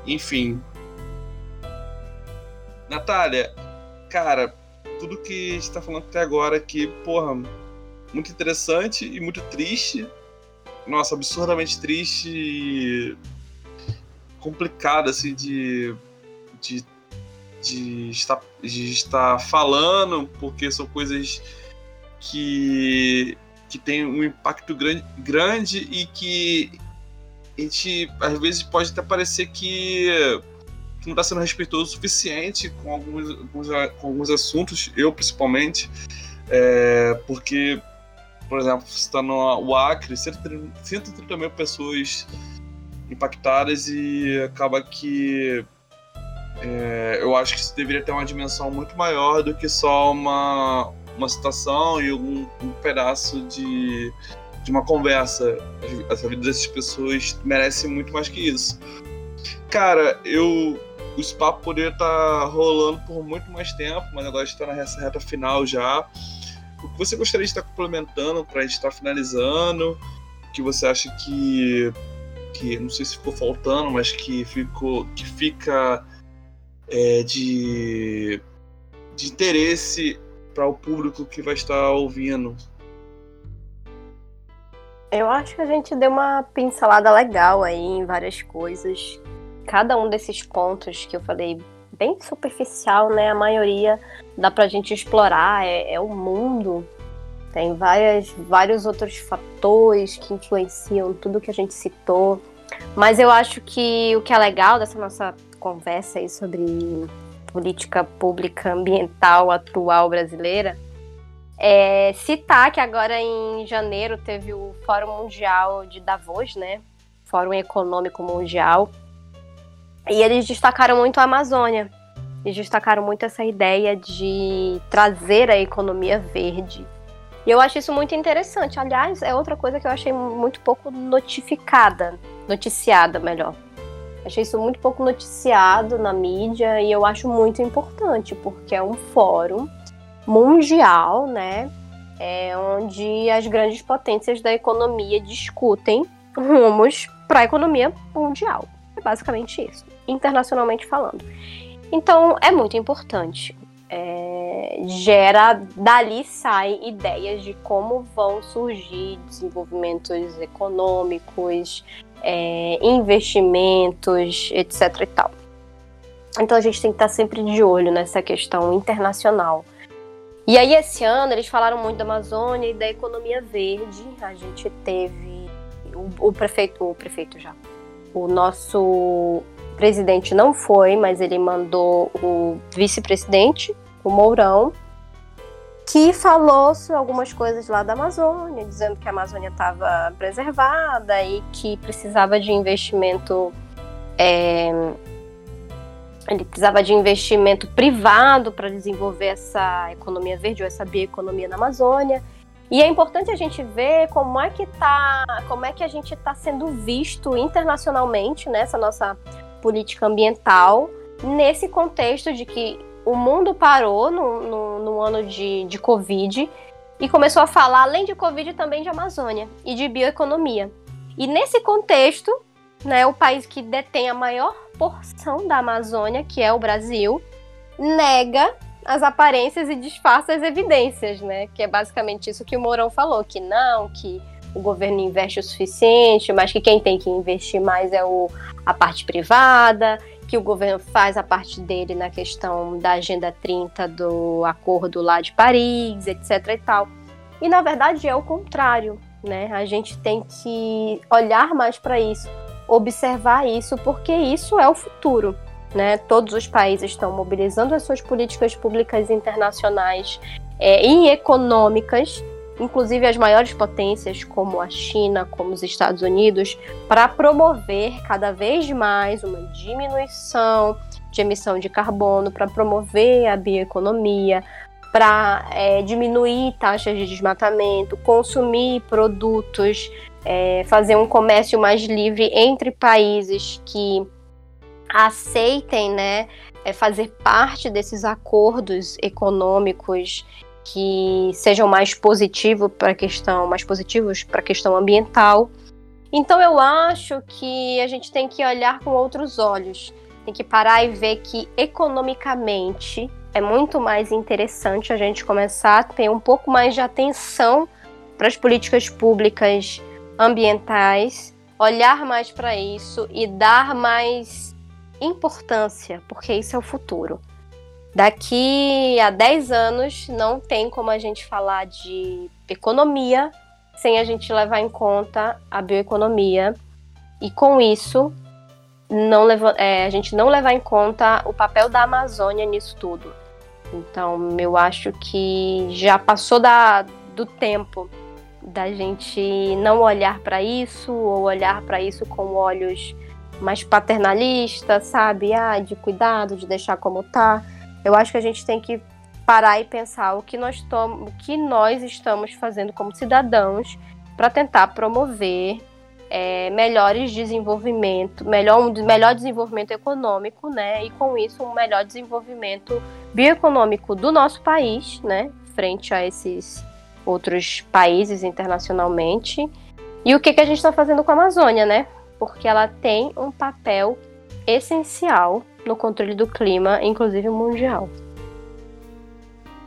Enfim. Natália, cara, tudo que está falando até agora aqui, porra, muito interessante e muito triste. Nossa, absurdamente triste e complicado, assim, de, de, de, estar, de estar falando, porque são coisas que, que têm um impacto grande, grande e que a gente, às vezes, pode até parecer que, não está sendo respeitoso o suficiente com alguns, alguns, com alguns assuntos, eu principalmente, é, porque por exemplo, citando o Acre, 130 mil pessoas impactadas e acaba que é, eu acho que isso deveria ter uma dimensão muito maior do que só uma, uma citação e um, um pedaço de, de uma conversa. A vida dessas pessoas merece muito mais que isso. Cara, eu. Os papos poderiam estar tá rolando por muito mais tempo, mas agora está nessa reta final já o que você gostaria de estar complementando para a gente estar finalizando? O que você acha que, que não sei se ficou faltando, mas que ficou que fica é, de, de interesse para o público que vai estar ouvindo? Eu acho que a gente deu uma pincelada legal aí em várias coisas. Cada um desses pontos que eu falei bem superficial, né? A maioria dá pra gente explorar, é, é o mundo. Tem várias, vários outros fatores que influenciam tudo que a gente citou. Mas eu acho que o que é legal dessa nossa conversa aí sobre política pública ambiental atual brasileira é citar que agora em janeiro teve o Fórum Mundial de Davos, né? Fórum Econômico Mundial, e eles destacaram muito a Amazônia. Eles destacaram muito essa ideia de trazer a economia verde. E eu acho isso muito interessante. Aliás, é outra coisa que eu achei muito pouco notificada, noticiada, melhor. Achei isso muito pouco noticiado na mídia e eu acho muito importante, porque é um fórum mundial, né? É onde as grandes potências da economia discutem rumos para a economia mundial. É basicamente isso internacionalmente falando. Então é muito importante. É, gera, dali saem ideias de como vão surgir desenvolvimentos econômicos, é, investimentos, etc. e tal. Então a gente tem que estar sempre de olho nessa questão internacional. E aí esse ano eles falaram muito da Amazônia e da economia verde. A gente teve o, o prefeito, o prefeito já, o nosso presidente não foi, mas ele mandou o vice-presidente, o Mourão, que falou sobre algumas coisas lá da Amazônia, dizendo que a Amazônia estava preservada e que precisava de investimento é, ele precisava de investimento privado para desenvolver essa economia verde ou essa bioeconomia na Amazônia. E é importante a gente ver como é que tá, como é que a gente está sendo visto internacionalmente nessa né, nossa política ambiental nesse contexto de que o mundo parou no, no, no ano de, de Covid e começou a falar, além de Covid, também de Amazônia e de bioeconomia. E nesse contexto, né, o país que detém a maior porção da Amazônia, que é o Brasil, nega as aparências e disfarça as evidências, né? Que é basicamente isso que o Mourão falou, que não, que o governo investe o suficiente, mas que quem tem que investir mais é o, a parte privada, que o governo faz a parte dele na questão da Agenda 30 do Acordo lá de Paris, etc e tal. E na verdade é o contrário, né? A gente tem que olhar mais para isso observar isso, porque isso é o futuro. Né? Todos os países estão mobilizando as suas políticas públicas internacionais é, e econômicas, inclusive as maiores potências, como a China, como os Estados Unidos, para promover cada vez mais uma diminuição de emissão de carbono, para promover a bioeconomia, para é, diminuir taxas de desmatamento, consumir produtos é, fazer um comércio mais livre entre países que aceitem, né, é, fazer parte desses acordos econômicos que sejam mais positivos para a questão, mais positivos para a questão ambiental. Então eu acho que a gente tem que olhar com outros olhos, tem que parar e ver que economicamente é muito mais interessante a gente começar a ter um pouco mais de atenção para as políticas públicas ambientais, olhar mais para isso e dar mais importância, porque isso é o futuro. Daqui a 10 anos não tem como a gente falar de economia sem a gente levar em conta a bioeconomia e com isso não leva, é, a gente não levar em conta o papel da Amazônia nisso tudo. Então eu acho que já passou da, do tempo da gente não olhar para isso ou olhar para isso com olhos mais paternalistas, sabe? Ah, de cuidado, de deixar como tá. Eu acho que a gente tem que parar e pensar o que nós, o que nós estamos fazendo como cidadãos para tentar promover é, melhores desenvolvimento, melhor, um melhor desenvolvimento econômico, né? E com isso um melhor desenvolvimento bioeconômico do nosso país, né? Frente a esses outros países internacionalmente. E o que, que a gente está fazendo com a Amazônia, né? Porque ela tem um papel essencial no controle do clima, inclusive mundial.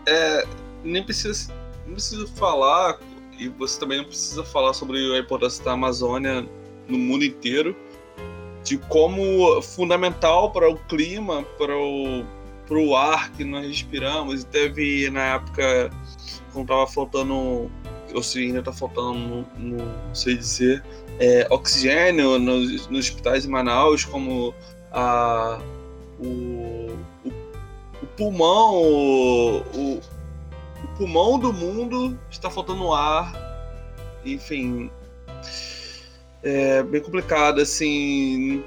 É, nem precisa, nem precisa falar, e você também não precisa falar sobre a importância da Amazônia no mundo inteiro, de como fundamental para o clima, para o, para o ar que nós respiramos. E teve na época quando tava faltando, ou se ainda tá faltando, não, sei dizer, é, oxigênio nos, nos, hospitais de Manaus, como a, o, o, o pulmão, o, o, pulmão do mundo está faltando ar, enfim, é bem complicado, assim,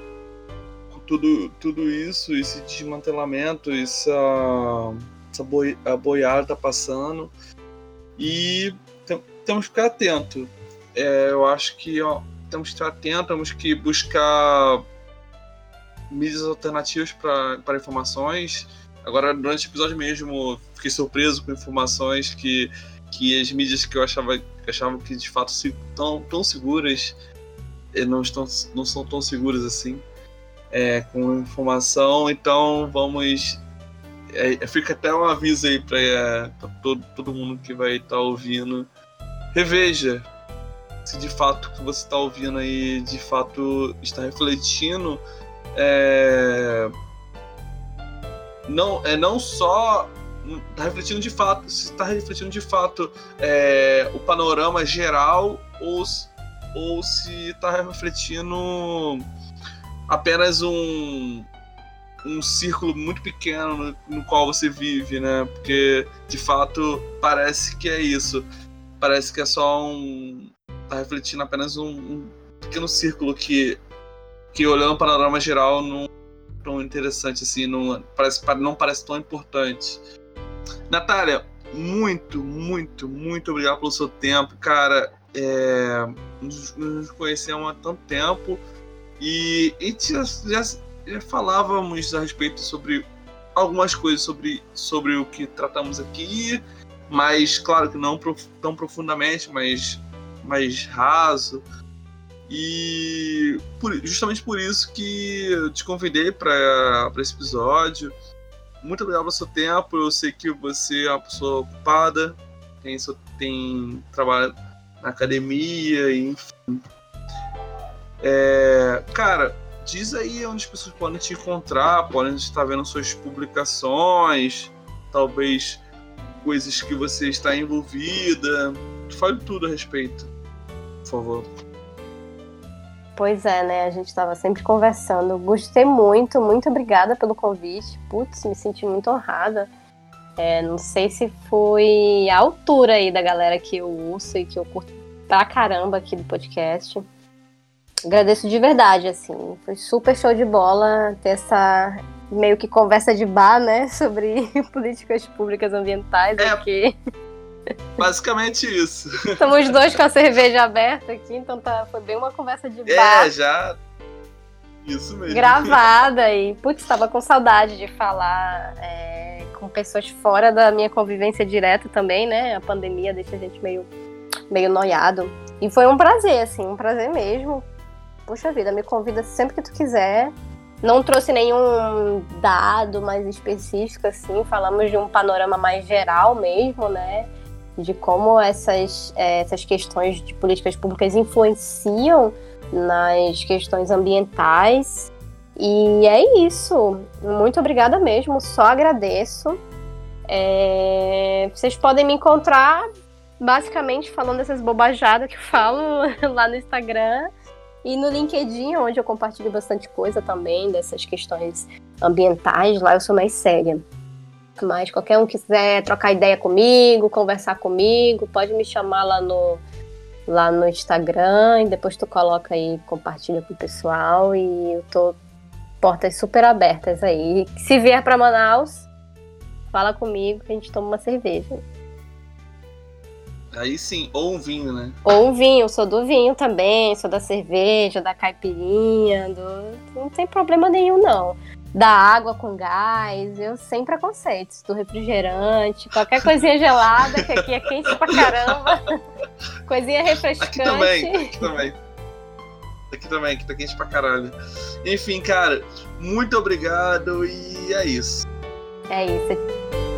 tudo, tudo isso, esse desmantelamento, essa, essa boi, a boiada tá passando, e temos que ficar atento. É, eu acho que ó, temos que estar atento, temos que buscar mídias alternativas para informações. Agora, durante o episódio mesmo, fiquei surpreso com informações que, que as mídias que eu achava que, achavam que de fato tão, tão seguras eh, não, estão, não são tão seguras assim é, com informação. Então, vamos é, fica até um aviso aí para é, todo, todo mundo que vai estar tá ouvindo. Reveja se de fato o que você está ouvindo aí de fato está refletindo. É, não, é não só está refletindo de fato, se está refletindo de fato é, o panorama geral ou, ou se está refletindo apenas um, um círculo muito pequeno no, no, qual você vive, né? Porque de fato parece que é isso. Parece que é só um. tá refletindo apenas um, um pequeno círculo que, que olhando o panorama geral não, tão interessante assim, não parece, não parece tão importante. Natália, muito, muito, muito obrigado pelo seu tempo, cara. É, nos, nos conhecemos há tanto tempo e, e já, já, já falávamos a respeito sobre algumas coisas sobre, sobre o que tratamos aqui, mas claro que não prof, tão profundamente, mas mais raso. E por, justamente por isso que eu te convidei para esse episódio. Muito obrigado pelo seu tempo. Eu sei que você é uma pessoa ocupada, tem, tem trabalho na academia, enfim. É, cara, diz aí onde as pessoas podem te encontrar, podem estar vendo suas publicações, talvez coisas que você está envolvida. Fale tudo a respeito, por favor. Pois é, né? A gente estava sempre conversando. Gostei muito, muito obrigada pelo convite. Putz, me senti muito honrada. É, não sei se foi a altura aí da galera que eu ouço e que eu curto pra caramba aqui do podcast. Agradeço de verdade, assim. Foi super show de bola ter essa meio que conversa de bar, né? [LAUGHS] Sobre [LAUGHS] políticas públicas ambientais é, aqui. Basicamente isso. Estamos dois com a cerveja aberta aqui, então tá, foi bem uma conversa de é, bar. É, já. Isso mesmo. Gravada e, putz, estava com saudade de falar é, com pessoas fora da minha convivência direta também, né? A pandemia deixa a gente meio, meio noiado. E foi um prazer, assim, um prazer mesmo puxa vida, me convida sempre que tu quiser. Não trouxe nenhum dado mais específico, assim, falamos de um panorama mais geral mesmo, né? De como essas, é, essas questões de políticas públicas influenciam nas questões ambientais. E é isso. Muito obrigada mesmo, só agradeço. É... Vocês podem me encontrar basicamente falando essas bobajadas que eu falo [LAUGHS] lá no Instagram. E no LinkedIn, onde eu compartilho bastante coisa também dessas questões ambientais, lá eu sou mais séria. Mas qualquer um quiser trocar ideia comigo, conversar comigo, pode me chamar lá no, lá no Instagram e depois tu coloca aí, compartilha com o pessoal e eu tô portas super abertas aí. Se vier para Manaus, fala comigo que a gente toma uma cerveja. Aí sim, ou um vinho, né? Ou um vinho, eu sou do vinho também, sou da cerveja, da caipirinha, do... não tem problema nenhum, não. Da água com gás, eu sem preconceitos, do refrigerante, qualquer coisinha gelada, que aqui é quente pra caramba. [LAUGHS] coisinha refrescante. Aqui também, aqui também. Aqui também, aqui tá quente pra caralho. Enfim, cara, muito obrigado e é isso. É isso.